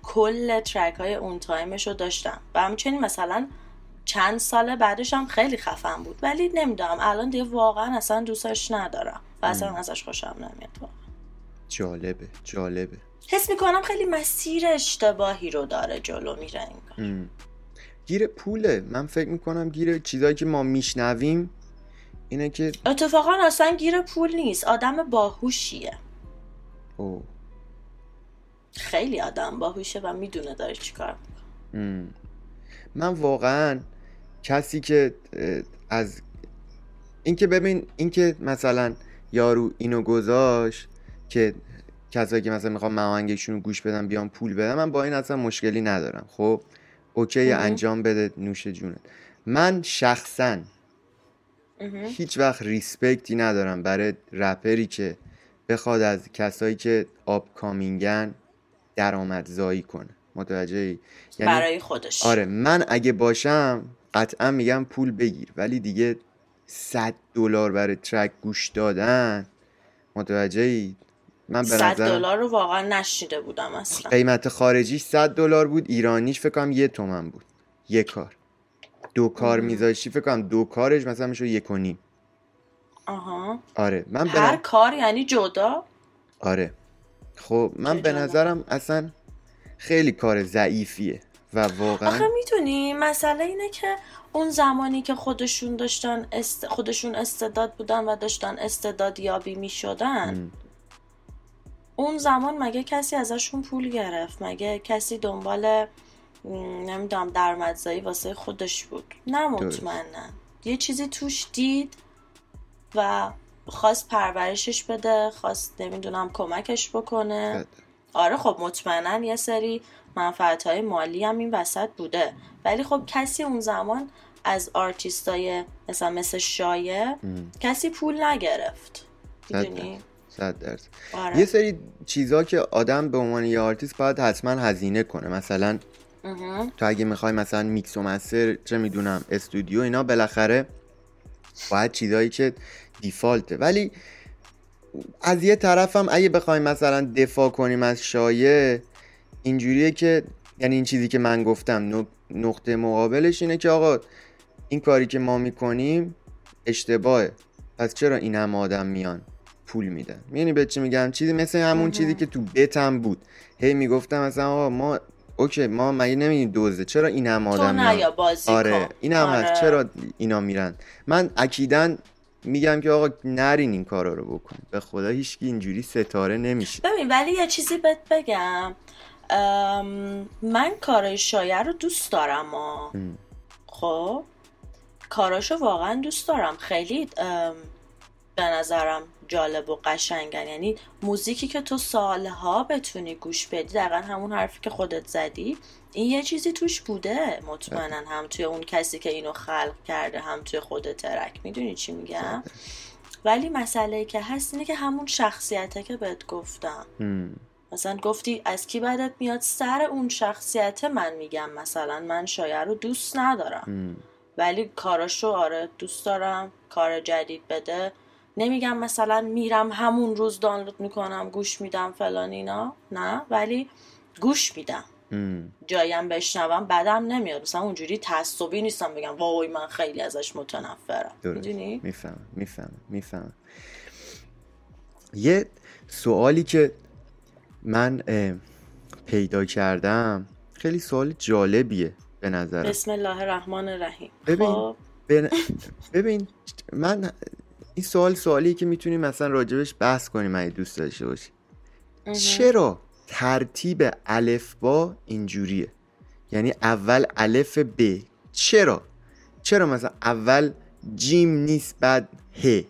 کل track های اون تایمش رو داشتم. و همچنین مثلا چند سال بعدش هم خیلی خفن بود. ولی نمی‌دونم الان دیگه واقعا اصلا دوستش ندارم. و اصلا ازش خوشم نمیاد واقعا. جالبه جالبه. حس می‌کنم خیلی مسیر اشتباهی رو داره جلو میره این گیر پوله. من فکر می‌کنم گیر چیزایی که ما میشنویم اینه که اتفاقا اصلا گیر پول نیست. آدم باهوشیه. او. خیلی آدم باهوشه و می‌دونه داره چیکار می‌کنه. من واقعا کسی که از اینکه ببین اینکه مثلا یارو اینو گذاشت که کسایی که مثلا می‌خوام آهنگشون رو گوش بدم بیان پول بدم من با این اصلا مشکلی ندارم. خب اوکی انجام بده نوش جونت. من شخصا هیچ وقت ریسپکتی ندارم برای رپری که بخواد از کسایی که آب کامینگن درآمدزایی کنه. متوجه ای؟ یعنی برای خودش. آره من اگه باشم قطعا میگم پول بگیر ولی دیگه 100 دلار برای ترک گوش دادن. متوجه ای من به 100 دلار رو واقعا نشیده بودم اصلا. قیمت خارجیش 100 دلار بود ایرانیش فکر کنم یه تومن بود. یه کار. دو کار میذاشی فکر کنم دو کارش مثلا میشه یک و نیم. آها. آره من هر کار یعنی جدا؟ آره. خب من به نظرم اصلا خیلی کار ضعیفیه و واقعا آخه می‌تونی مسئله اینه که اون زمانی که خودشون داشتن است... خودشون استعداد بودن و داشتن استعداد یابی می‌شدن اون زمان مگه کسی ازشون پول گرفت؟ مگه کسی دنبال نمی‌دونم درمدزایی واسه خودش بود؟ نه یه چیزی توش دید و خواست پرورشش بده خواست نمی‌دونم کمکش بکنه. آره خب مطمئنا یه سری منفعت های مالی هم این وسط بوده. ولی خب کسی اون زمان از آرتیستای مثلا مثل شایه کسی پول نگرفت. می‌دونی؟ صد درصد. آره. یه سری چیزا که آدم به عنوان یه آرتیست باید حتما هزینه کنه. مثلا تو اگه می‌خوای مثلا میکس و master چه می‌دونم استودیو اینا بالاخره باید چیزایی که default ه. ولی از یه طرفم اگه بخوایم مثلا دفاع کنیم از شایع اینجوریه که یعنی این چیزی که من گفتم نقطه مقابلش اینه که آقا این کاری که ما می‌کنیم اشتباهه. پس چرا این هم آدم میان؟ پول میدن می‌دونی به چی میگم؟ چیزی مثل همون چیزی که تو بتم بود. هی می‌گفتم مثلا آقا ما اوکی ما مگه نمیگیم دوزه؟ چرا این هم آدم آره این هم آره. هست. چرا اینا میرن؟ من اکیدن میگم که آقا نرین این کارا رو بکن. به خدا هیچکی اینجوری ستاره نمیشه. ببین ولی یه چیزی بهت بگم. من کارای شایع رو دوست دارم خب؟ کاراشو واقعا دوست دارم. خیلی به نظرم جالب و قشنگن. یعنی موزیکی که تو سالها بتونی گوش بدی دقیقا همون حرفی که خودت زدی این یه چیزی توش بوده. مطمئنا هم توی اون کسی که اینو خلق کرده هم توی خود ترک. می‌دونی چی میگم؟ ولی مسئله که هست اینه که همون شخصیته که بهت گفتم. مثلا گفتی از کی بدت میاد سر اون شخصیت من میگم؟ مثلا من شاید رو دوست ندارم. ولی کاراشو آره دوست دارم. کار جدید بده. نمیگم مثلا میرم همون روز دانلود می‌کنم گوش میدم فلان اینا نه ولی گوش میدم. جایم بشنوم بدم نمیاد. مثلا اونجوری تعصبی نیستم بگم وای من خیلی ازش متنفرم. می‌دونی؟ میفهم میفهم میفهم یه سوالی که من پیدا کردم خیلی سوال جالبیه به نظر بسم الله الرحمن الرحیم. ببین خب. ببین من این سوال سوالی که می‌تونیم مثلا راجبش بحث کنیم اگه دوست داشته باشی. چرا ترتیب الف با اینجوریه؟ یعنی اول الف ب. چرا؟ چرا مثلا اول جیم نیست بعد ه؟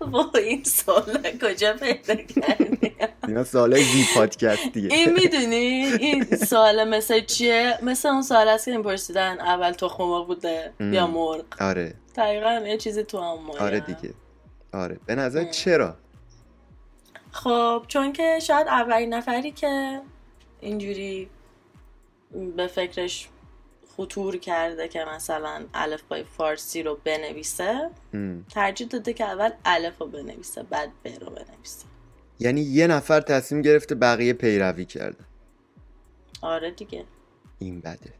با این سوال کجا پیدا کردی؟ اینا سوال زی پادکستیه. این می‌دونی؟ این سوال مثل چیه؟ مثل اون سوال هست که این پرسیدن اول تخم بوده یا مرغ. آره. دقیقا یه چیزی تو هم آره دیگه. آره. به نظر چرا؟ خب چون که شاید اولین نفری که اینجوری به فکرش خطور کرده که مثلا الف بای فارسی رو بنویسه ترجیح داده که اول الف رو بنویسه بعد ب رو بنویسه. یعنی یه نفر تصمیم گرفته بقیه پیروی کرده. آره دیگه. این بده.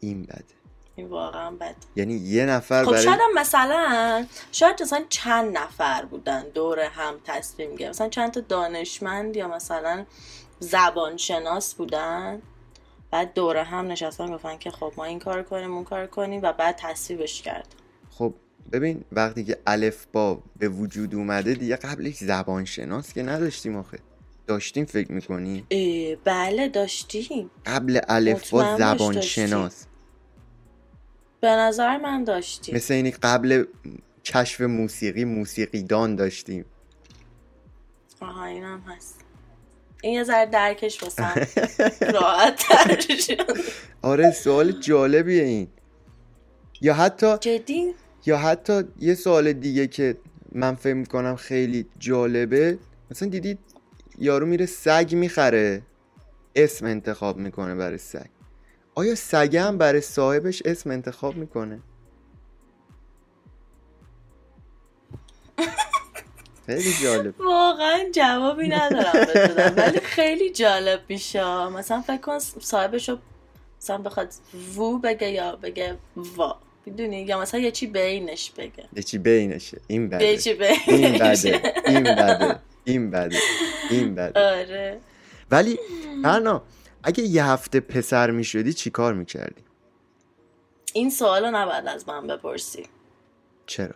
این بده. این واقعا بد. یعنی یه نفر خب برای شاید مثلا شاید مثلا چند نفر بودن دور هم تصمیم گرفت مثلا چند تا دانشمند یا مثلا زبانشناس بودن. بعد دور هم نشستن گفتن که خب ما این کار کنیم اون کار کنیم و بعد تصویبش کرد. خب ببین وقتی که الف با به وجود اومده دیگه قبلش زبان شناس که نداشتیم آخه. داشتیم فکر می‌کنی؟ بله داشتیم. قبل الف با مطمئن به نظر من داشتیم. مثل اینی قبل کشف موسیقی موسیقیدان داشتیم. آها این هم هست. این یه ذره درکش واسم. راحت آره سوال جالبیه این. یا حتی جدی؟ یا حتی یه سوال دیگه که من فکر می‌کنم خیلی جالبه. مثلا دیدید یارو میره سگ می‌خره. اسم انتخاب می‌کنه برای سگ. آیا سگه هم برای صاحبش اسم انتخاب می‌کنه؟ خیلی جالب. واقعا جوابی ندارم ولی خیلی جالب میشه. مثلا فکر کن صاحبشو مثلا بخواد وو بگه یا بگه وا. می‌دونی؟ یا مثلا یه چی بینش بگه. یه چی بینشه. این یه بده چی این بده. این بده. این بده. این بده. آره. ولی پرنا اگه یه هفته پسر می‌شدی چی کار می‌کردی؟ این سوالو نباید از من بپرسی. چرا؟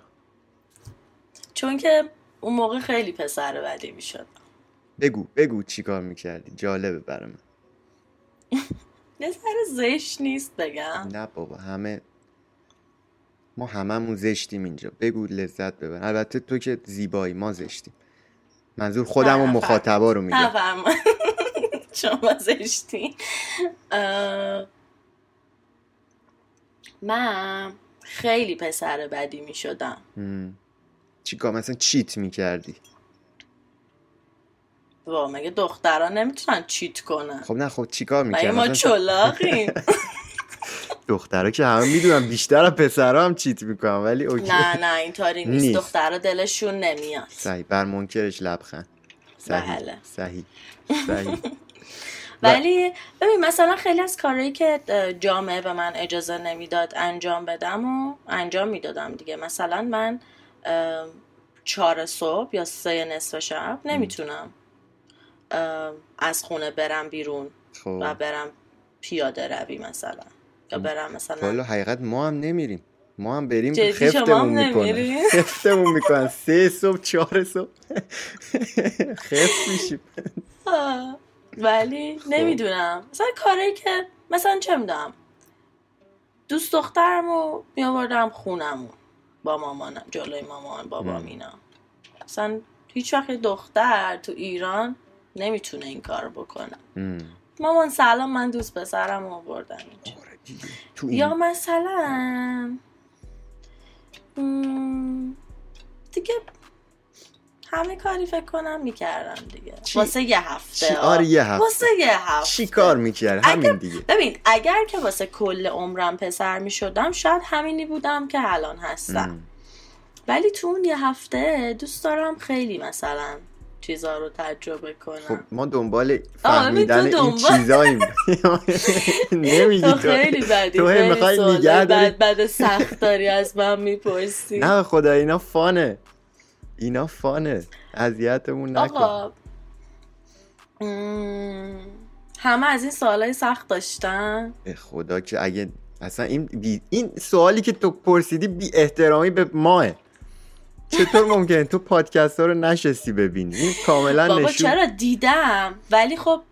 چون که اون موقع خیلی پسر بدی می‌شد. بگو بگو چی کار می‌کردی؟ جالبه برای من. یه ذره زشت نیست بگم. نه بابا همه ما هممون زشتیم اینجا. بگو لذت ببر. البته تو که زیبایی ما زشتیم. منظور خودم و مخاطبا رو میگم. شما زشتی اه، من خیلی پسر بدی می شدم. چی کار؟ مثلا چیت می‌کردی؟ وا مگه دخترها نمی‌تونن چیت کنن؟ خب نه خب چی کار مگه می‌کردی؟ ما چلاقیم؟ دخترها که همه می‌دونم بیشتر از پسرها هم چیت می‌کنن ولی اوکی. نه نه اینطوری نیست, نیست. دخترها دلشون نمیاد. صحیح بر منکرش لبخند. صحیح بله. صحیح صحیح. ولی ببین مثلا خیلی از کارهایی که جامعه به من اجازه نمی‌داد انجام بدم و انجام می‌دادم دیگه. مثلا من چهار صبح یا سه نصف شب نمی‌تونم از خونه برم بیرون خب. و برم پیاده روی مثلا. یا برم مثلا والا حقیقت ما هم نمیریم. ما هم بریم خفتمون می‌کنن؟ خفتمون می‌کنن. سه صبح چهار صبح. خفت میشیم. ولی خب. نمی‌دونم مثلا کاری که مثلا چه می‌دونم دوست دخترمو میآوردم خونمون با مامانم جلوی مامان بابام. اینا مثلا هیچ وقت دختر تو ایران نمی‌تونه این کار بکنه ام. مامان سلام من دوست پسرم آوردم اینجا آره یا مثلا دیگه همه کاری فکر کنم می‌کردم دیگه. چی؟ واسه یه هفته. چی؟ آره یه هفته. واسه یه هفته. چی کار می‌کرد همین دیگه. ببین اگر که واسه کل عمرم پسر می‌شدم شاید همینی بودم که الان هستم. ام. ولی تو اون یه هفته دوست دارم خیلی مثلا چیزا رو تجربه کنم. خب ما دنبال فهمیدن این چیزاییم. نمیگی تو خیلی بدی تو خیلی می‌خوای نگه بد سخت داری از من می‌پرسی. نه خدا اینا فانه. اینا فانه. اذیتمون نکن. آقا همه از این سوالای سخت داشتن. خدا که اگه اصلا این بی... این سوالی که تو پرسیدی بی احترامی به ماه. چطور ممکنه تو پادکست ها رو نشستی ببینی؟ این کاملا بابا نشون چرا دیدم؟ ولی خب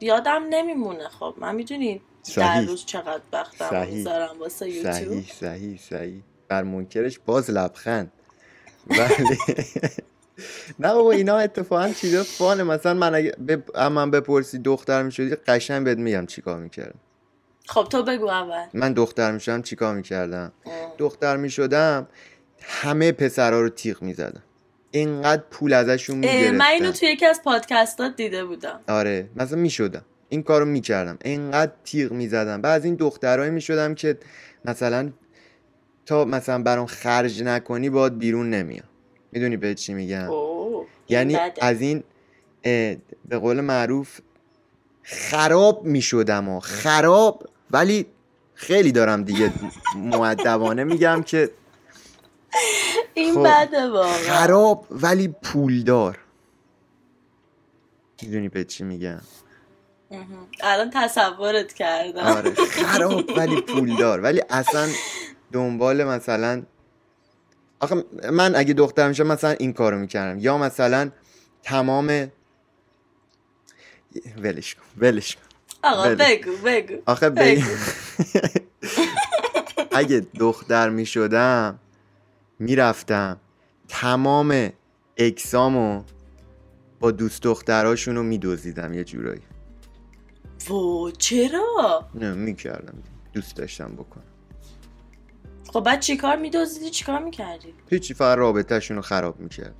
یادم نمیمونه. خب من می‌دونی در. روز چقدر وقتم صحیح. می‌ذارم واسه یوتیوب؟ صحیح صحیح صحیح. بر منکرش باز لبخند. ولی نه بابا اینا اتفاقا چیزا فانه. مثلا من اگه ب... من بپرسی دختر می‌شدی قشنگ بهت میگم چیکار می‌کردم. خب تو بگو اول. من دختر می‌شدم چیکار می‌کردم. دختر می‌شدم همه پسرا رو تیغ می‌زدم. اینقدر پول ازشون می‌گرفتم من اینو توی یکی از پادکستات دیده بودم. آره مثلا می‌شدم. این کارو می‌کردم. اینقدر تیغ می‌زدم. بعد از این دخترهایی می‌شدم که مثلا تا مثلا برام خرج نکنی باید بیرون نمیام. می‌دونی به چی میگم؟ یعنی بده. از این به قول معروف خراب می‌شدم و خراب ولی خیلی دارم دیگه معدبانه میگم که این خب، بده واقعا. خراب ولی پولدار. می‌دونی به چی میگم؟ الان تصورت کردم. آره خراب ولی پولدار. ولی اصلا دنبال مثلا آخه من اگه دخترم میشم مثلا این کارو می‌کردم. یا مثلا تمام ولش کن ولش کن. آقا. بگو بگو. آخه بگو. اگه دختر می‌شدم می‌رفتم تمام اکسامو با دوست دختراشون رو میدوزیدم یه جورایی. وو چرا؟ نه می‌کردم. دوست داشتم بکنم. خب بعد چیکار میدوزیدی چیکار می‌کردی؟ هیچی فقط رابطهشون رو خراب می‌کرد.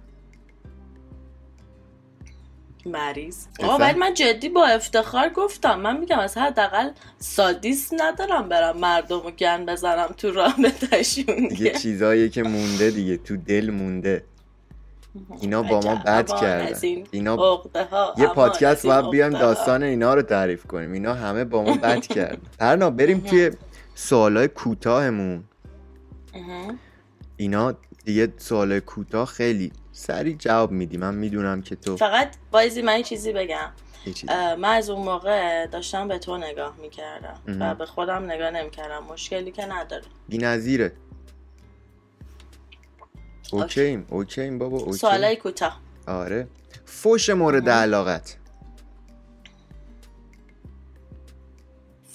مریض؟ آقا ولی من جدی با افتخار گفتم. من میگم از حداقل سادیست ندارم برم مردم رو گن بزنم تو رابطهشون. دیگه چیزایی که مونده دیگه تو دل مونده. اینا با ما بد کردن. اینا یه پادکست باید ها. داستان اینا رو تعریف کنیم. اینا همه با ما بد کردن. پرنا بریم توی سوالای کوتاهمون. اینا دیگه سوالای کوتاه خیلی سریع جواب میدی. من می‌دونم که تو فقط بایزی من چیزی بگم. من از اون موقع داشتم به تو نگاه می‌کردم. و به خودم نگاه نمی‌کردم. مشکلی که نداره. بی‌نظیره. اوکیم اوکیم بابا اوکی سوالای کوتاه. آره. فوش مورد علاقت.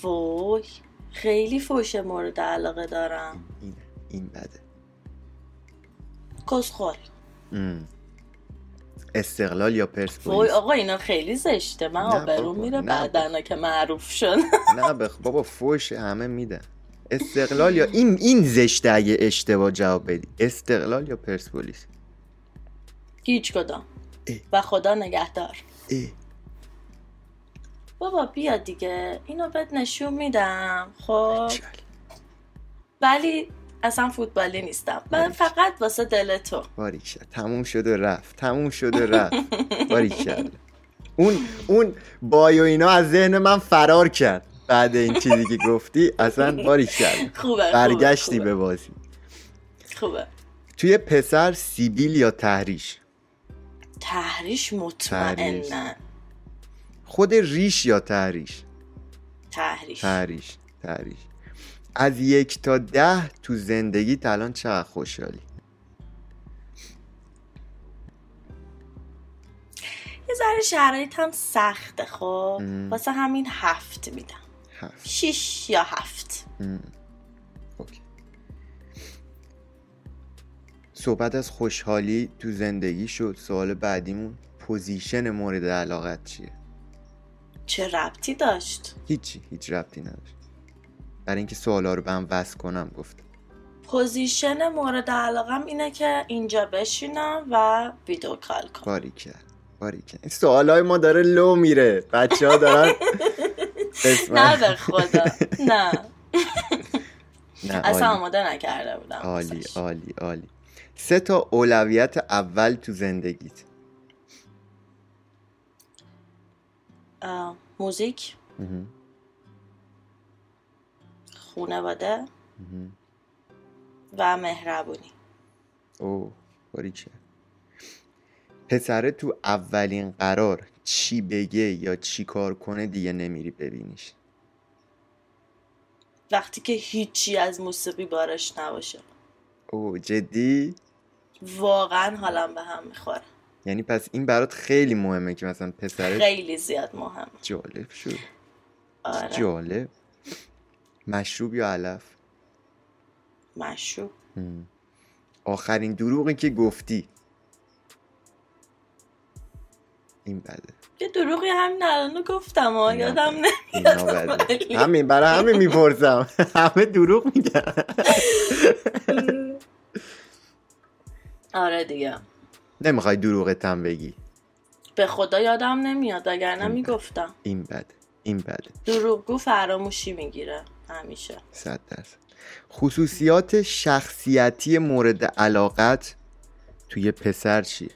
وای خیلی فوش مورد علاقه دارم. این این بده. کسخل. ام. استقلال یا وای پرسپولیس آقا اینا خیلی زشته. من آبرو میره بعدنا که معروف شد. نه بخ بابا فوش همه میدن استقلال یا این این زشته اگه اشتباه جواب بدی. استقلال یا پرسپولیس هیچ کدام. و خدا نگهدار. بابا بیا دیگه. اینو بهت نشون میدم. خب. ولی اصلا فوتبالی نیستم. من فقط واسه دل تو. باریکشد تموم شد و رفت. تموم شد و رفت. باریکشد اون اون بایو اینا از ذهن من فرار کرد. بعد این چیزی که گفتی اصلا باریکشد خوبه برگشتی خوبه, به بازی. خوبه. توی پسر سیبیل یا تحریش؟ تحریش مطمئنا خود ریش یا تحریش؟ تحریش. تحریش. تحریش. از یک تا ده تو زندگی الان چقدر خوشحالی؟ یه ذره شرایط هم سخته خب. ام. واسه همین هفت میدم. هفت. شیش یا هفت. اوکی. صحبت از خوشحالی تو زندگی شد. سوال بعدیمون position مورد علاقت چیه؟ چه ربطی داشت؟ هیچی هیچ ربطی نداشت. برای اینکه سوالا رو به هم وصل کنم گفتم پوزیشن مورد علاقم اینه که اینجا بشینم و video call کنم. باری کرد باری کرد این سوالای ما داره لو میره. بچه ها دارن نه به خدا نه. اصلا آماده نکرده بودم عالی. عالی عالی. سه تا اولویت اول تو زندگیت. موزیک. خونواده مهم. و مهربونی. اوه باری کرد پسره تو اولین قرار چی بگه یا چی کار کنه دیگه نمیری ببینیش. وقتی که هیچی از موسیقی بارش نباشه. اوه جدی؟ واقعا حالم به هم می‌خوره. یعنی پس این برات خیلی مهمه که مثلا پسره خیلی زیاد مهم جالب شد. آره. جالب. مشروب یا علف؟ مشروب. آخرین دروغی که گفتی. این بده یه دروغی همین الان گفتم ها یادم بده. نمیاد. ولی. همین برای همین می‌پرسم. همه دروغ میگن. آره دیگه. نمی‌خوای دروغت هم بگی. به خدا یادم نمیاد وگرنه می‌گفتم. این بده این بده دروغگو فراموشی می‌گیره. همیشه. صد درصد. خصوصیات شخصیتی مورد علاقت توی پسر چیه؟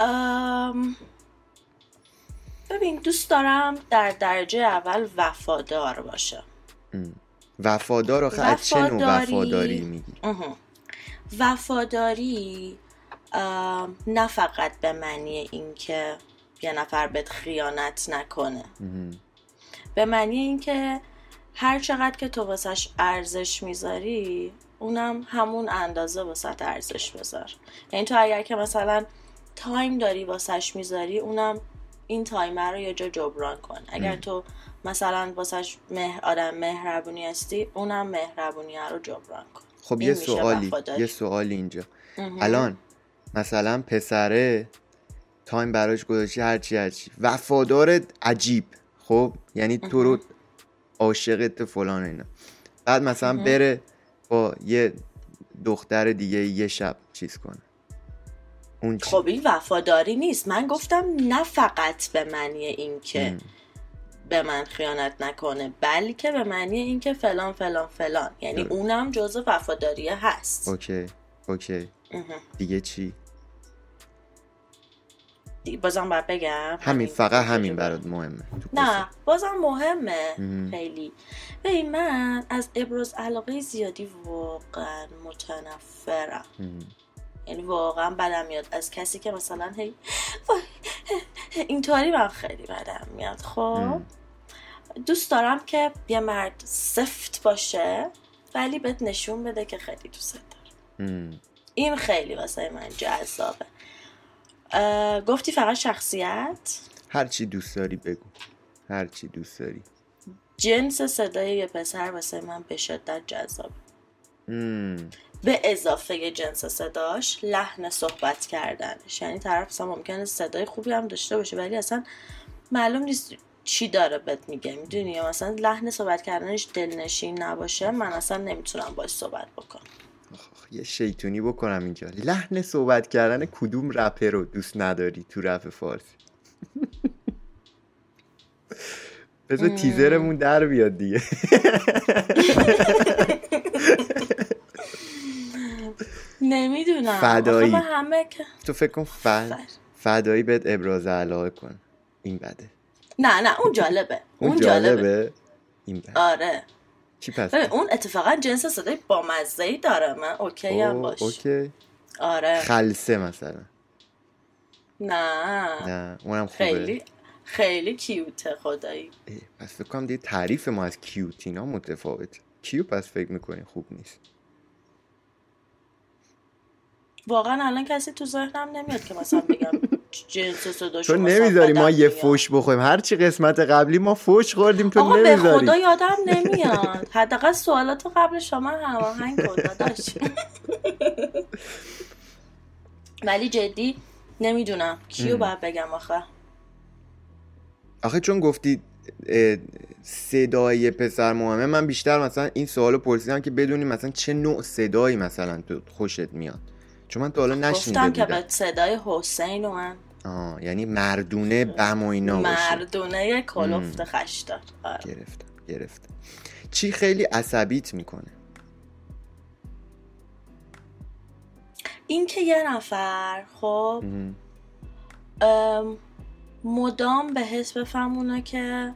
ام... ببین دوست دارم در درجه اول وفادار باشه. وفادار آخه چه نوع وفاداری؟ میگی؟ وفاداری نه فقط به معنی اینکه یه نفر بهت خیانت نکنه. به معنی اینکه هر چقدر که تو واسش ارزش می‌ذاری اونم همون اندازه واسه ارزش بذار. یعنی تو اگر که مثلا time داری واسش می‌ذاری اونم این time رو یه جا جبران کن. اگر تو مثلا واسش مهر آدم مهربونی هستی اونم مهربونی رو جبران کن. خب یه سوالی یه سوالی اینجا. الان مثلا پسره time براش گذاشتی هرچی هرچی وفادار عجیب. خب؟ یعنی تو رو عاشقت فلان اینا. بعد مثلا بره با یه دختر دیگه یه شب چیز کنه. اون خب این وفاداری نیست. من گفتم نه فقط به معنی اینکه به من خیانت نکنه بلکه به معنی اینکه فلان فلان فلان. یعنی اونم جزء وفاداریه هست. اوکی اوکی. دیگه چی؟ بازم باید بگم. همین فقط همین برات مهمه نه بازم مهمه. خیلی. ببین من از ابراز علاقه زیادی واقعا متنفرم. یعنی واقعا بدم میاد. از کسی که مثلا هی اینطوری من خیلی بدم میاد. خب دوست دارم که یه مرد سفت باشه ولی بهت نشون بده که خیلی دوست داره این خیلی واسه من جذابه. گفتی فقط شخصیت؟ هر چی دوست داری بگو. هر چی دوست داری. جنس صدای یه پسر واسه من به شدت جذابه. به اضافه جنس صداش لحن صحبت کردنش. یعنی طرف اصلا ممکنه صدای خوبی هم داشته باشه ولی اصلا معلوم نیست چی داره بهت میگه. می‌دونی؟ مثلا لحن صحبت کردنش دلنشین نباشه من اصلا نمی‌تونم باش صحبت بکنم. یه شیطونی بکنم اینجا. لحن صحبت کردن کدوم رپر رو دوست نداری تو رپ فارسی؟ بذار تیزرمون در بیاد دیگه. نمی‌دونم. فدایی. همه تو فکر کن فد... فدایی بهت ابراز علاقه کن. این بده. نه نه اون جالبه. اون جالبه؟ این بده. آره. چی پس؟ اون اتفاقا جنس صدای با ای داره. من اوکی هم باش. اوکی. آره. خلصه مثلا. نه. نه اونم خوبه. خیلی خیلی کیوته خدایی. پس فکر کنم دیگه تعریف ما از کیوتینا متفاوت کیو پس فکر می‌کنی خوب نیست. واقعا الان کسی تو ذهنم نمیاد که مثلا بگم. جنس صداش تو نمی‌ذاری ما یه فوش بخوریم. هرچی قسمت قبلی ما فوش خوردیم تو آقا نمی‌ذاری. به خدا یادم نمیاد. حداقل سوالات قبل شما هماهنگ کن داداش. ولی جدی نمی‌دونم. کیو باید بگم آخه؟ آخه چون گفتی صدای پسر مهمه من بیشتر مثلا این سوالو پرسیدم که بدونی مثلا چه نوع صدایی مثلا تو خوشت میاد. چون من تا حالا نشنیده گفتم که به صدای حسین و من. آه یعنی مردونه بم و اینا مردونه کلفت خشدار آره. گرفتم گرفتم چی خیلی عصبیت می‌کنه؟ این که یه نفر خب مدام به حس بفهمونه که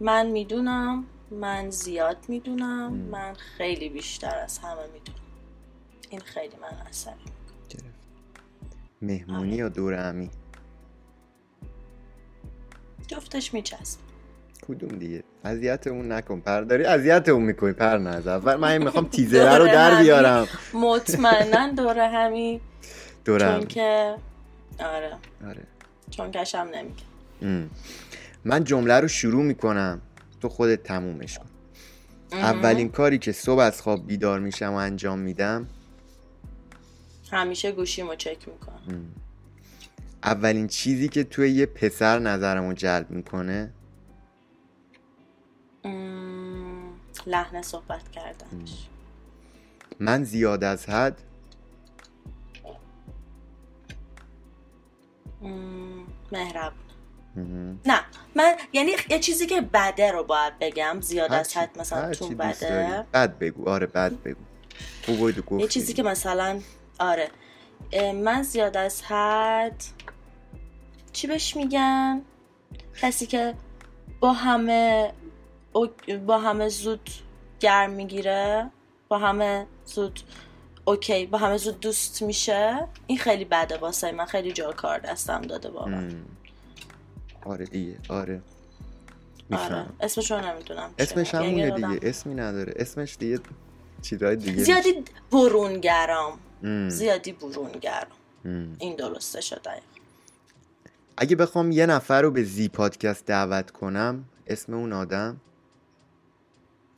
من می‌دونم من زیاد می‌دونم من خیلی بیشتر از همه می‌دونم. این خیلی من عصبی گرفت مهمونی یا دور امی. جفتش میچسب. کدوم دیگه؟ اذیتمون نکن. پر داری اذیتمون می‌کنی. پر از اول من می‌خوام تیزره رو در بیارم. مطمئنا دور همی دور چون که آره. آره. چون کشم نمیگه من جمله رو شروع می‌کنم. تو خودت تمومش کن. اولین کاری که صبح از خواب بیدار میشم و انجام میدم همیشه گوشیمو چک می‌کنم. اولین چیزی که توی یه پسر نظرمو جلب می‌کنه؟ لحن صحبت کردنش. من زیاد از حد؟ مهرب نه من یعنی یه چیزی که بده رو باید بگم زیاد از حد مثلا تو بده. بد بگو. آره بد بگو. یه چیزی که مثلا آره. من زیاد از حد چی بهش میگن کسی که با همه با همه زود گرم می‌گیره با همه زود اوکی با همه زود دوست میشه این خیلی بده واسه من خیلی جا کار دستم داده واقعا. آره دیگه آره. آره. اسمش رو نمی‌دونم اسمش همونه دیگه اسمی نداره. اسمش دیگه چیزای دیگه زیادی برونگرام. زیادی برونگرام این درسته شده اگه بخوام یه نفر رو به زی پادکست دعوت کنم اسم اون آدم؟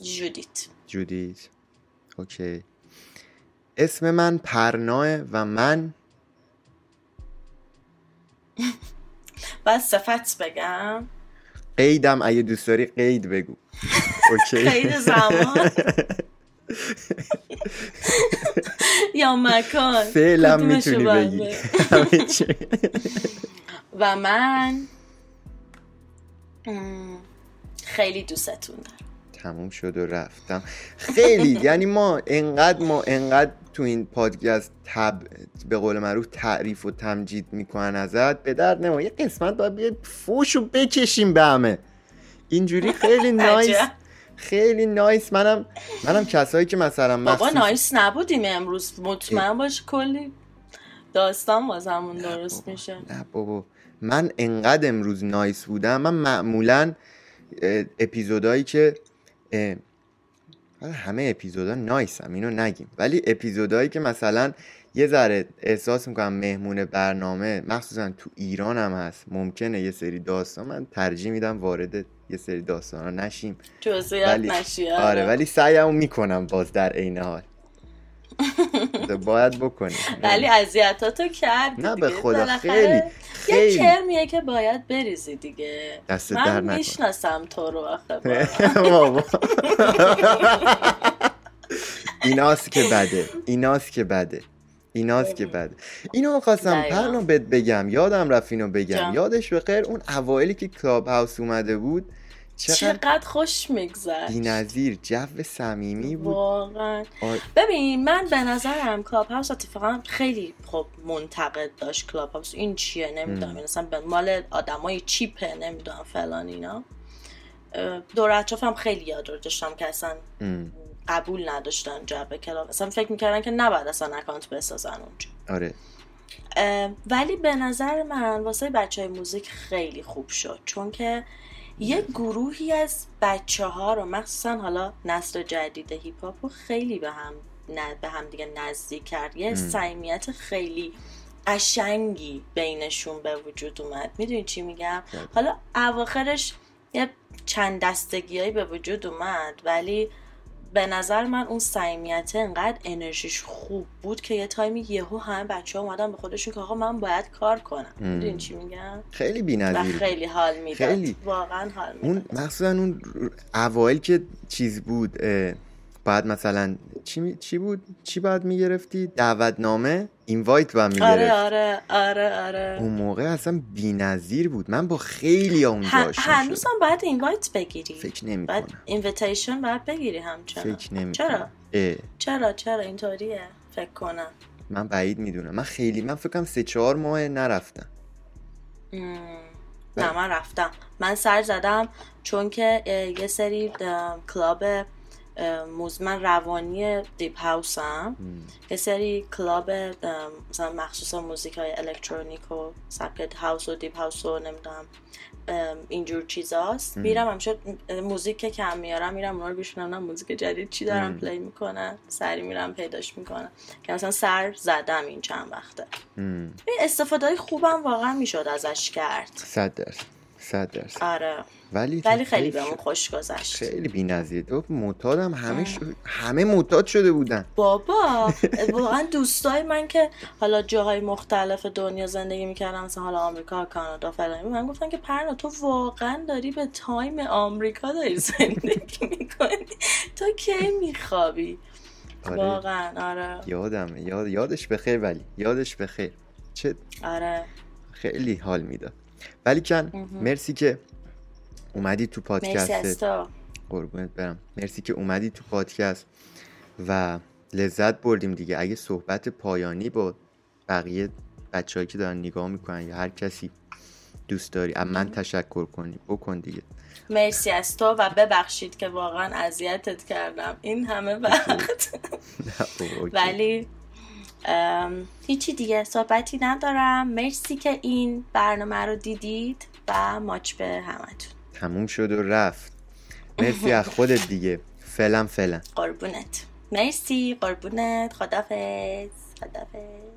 جودیت. جودیت. اوکی. اسم من پرناه و من بس صفت بگم. قیدم اگه دوست داری قید بگو. اوکی. قید زمان. یا مکان. فعلا می‌تونی بگی. و من خیلی دوستتون دارم. تموم شد و رفتم. خیلی یعنی ما انقدر ما انقدر تو این پادکست تب به قول معروف تعریف و تمجید می‌کنن ازت. به درد نما یه قسمت باید بیاد فوشو بکشیم به همه. اینجوری خیلی نایس خیلی نایس. منم منم کسایی که مثلا بابا نایس نبودیم امروز. مطمئن باش کلی داستان واسمون درست میشه. نه بابا. من انقدر امروز نایس بودم. من معمولا اپیزودایی که همه اپیزودا نایس هم اینو نگیم. ولی اپیزودایی که مثلا یه ذره احساس می‌کنم مهمون برنامه مخصوصا تو ایران هم هست. ممکنه یه سری داستان من ترجیح میدم وارد یه سری داستان ها نشیم. جزئیات نشی آره. آره ولی سعیمو می‌کنم باز در عین حال. باید بکنی ولی اذیتاتو کرد نه به خدا خیلی خیلی یه کرمیه که باید بریزی دیگه. دست در من می‌شناسم تو رو آخه ایناست که بده. ایناست که بده. ایناست که بده اینو خواستم پرنو بهت بگم یادم رفت اینو بگم. یادش به خیر اون اوایلی که کلاب هاوس اومده بود چقدر, خوش میگذشت. نظیر جو صمیمی بود. واقعا. ببین من به نظرم کلاب هاوس اتفاقا خیلی خب منتقد داشت کلاب هاوس. این چیه؟ نمی‌دونم. مثلا به مال آدمای cheap ه نمی‌دونم فلان اینا. دور اطرافم خیلیا رو داشتم که اصلا قبول نداشتن جو کلاب. اصلا فکر می‌کردن که نباید اصلا account بسازن اونجا. آره. ولی به نظر من واسه بچه های موزیک خیلی خوب شد. چون که یه گروهی از بچه ها رو مخصوصا حالا نسل جدید هیپ هاپ رو خیلی به هم به هم دیگه نزدیک کرد. یه صمیمیت خیلی قشنگی بینشون به وجود اومد. می‌دونی چی میگم؟ حالا اواخرش یه چند دستگیایی به وجود اومد ولی به نظر من اون صمیمیت انقدر انرژیش خوب بود که یه تایمی یهو همه بچه ها اومدن به خودشون که آقا من باید کار کنم. می‌دونی چی میگم؟ خیلی بی‌نظیر خیلی حال می‌داد. خیلی. واقعا حال می‌داد. اون مخصوصا اون اوایل که چیز بود بعد مثلا چی, چی بود؟ چی باید می‌گرفتی؟ دعوتنامه؟ invite باید می‌گرفت آره آره آره آره. اون موقع اصلا بی‌نظیر بود. من با خیلی اونجا آشنا هنوز هم باید invite بگیری. فکر نمی بعد invitation باید بگیری همچنان. فکر نمی چرا؟ چرا چرا؟ اینطوریه. فکر کنم. من بعید می‌دونم. من خیلی من فکرم سه چهار ماه نرفتم. نه من رفتم. من سر زدم چون که یه سری کلاب مزمن روانی دیپ هاوس هم یه سری کلاب مثلا مخصوصا موزیک های الکترونیک و سبکت هاوس و دیپ هاوس و نمی‌دونم اینجور چیزاست. میرم همیشه موزیک که کم میارم میرم اونا رو گوش موزیک جدید چی دارم پلی می‌کنن؟ سری میرم پیداش می‌کنم. که مثلا سر زدم این چند وقته. این استفاده های خوبم واقعا می‌شد ازش کرد. صد درصد. صد درصد. آره. ولی ولی خیلی بهمون خوش گذشت. خیلی بی‌نظیر. تو معتادم همه ش... همه معتاد شده بودن. بابا واقعا دوستای من که حالا جاهای مختلف دنیا زندگی می‌کردن مثلا حالا آمریکا کانادا فلان من گفتن که پرنا تو واقعا داری به تایم آمریکا داری زندگی می‌کنی؟ تو کی میخوابی؟ آره. واقعا آره. یادم یاد یادش بخیر ولی یادش بخیر چه آره. خیلی حال می‌داد. ولی کن مرسی که اومدی تو پادکست. قربونت برم. مرسی که اومدی تو پادکست و لذت بردیم دیگه. اگه صحبت پایانی با بقیه بچههایی که دارن نگاه می‌کنن یا هر کسی دوست داری از من تشکر کنی بکن دیگه. مرسی از تو و ببخشید که واقعا اذیتت کردم. این همه وقت. ولی هیچی دیگه صحبتی ندارم. مرسی که این برنامه رو دیدید و ماچ به همتون. تموم شد و رفت. مرسی از خودت دیگه. فعلا فعلا. قربونت. مرسی قربونت. خدافز خدافز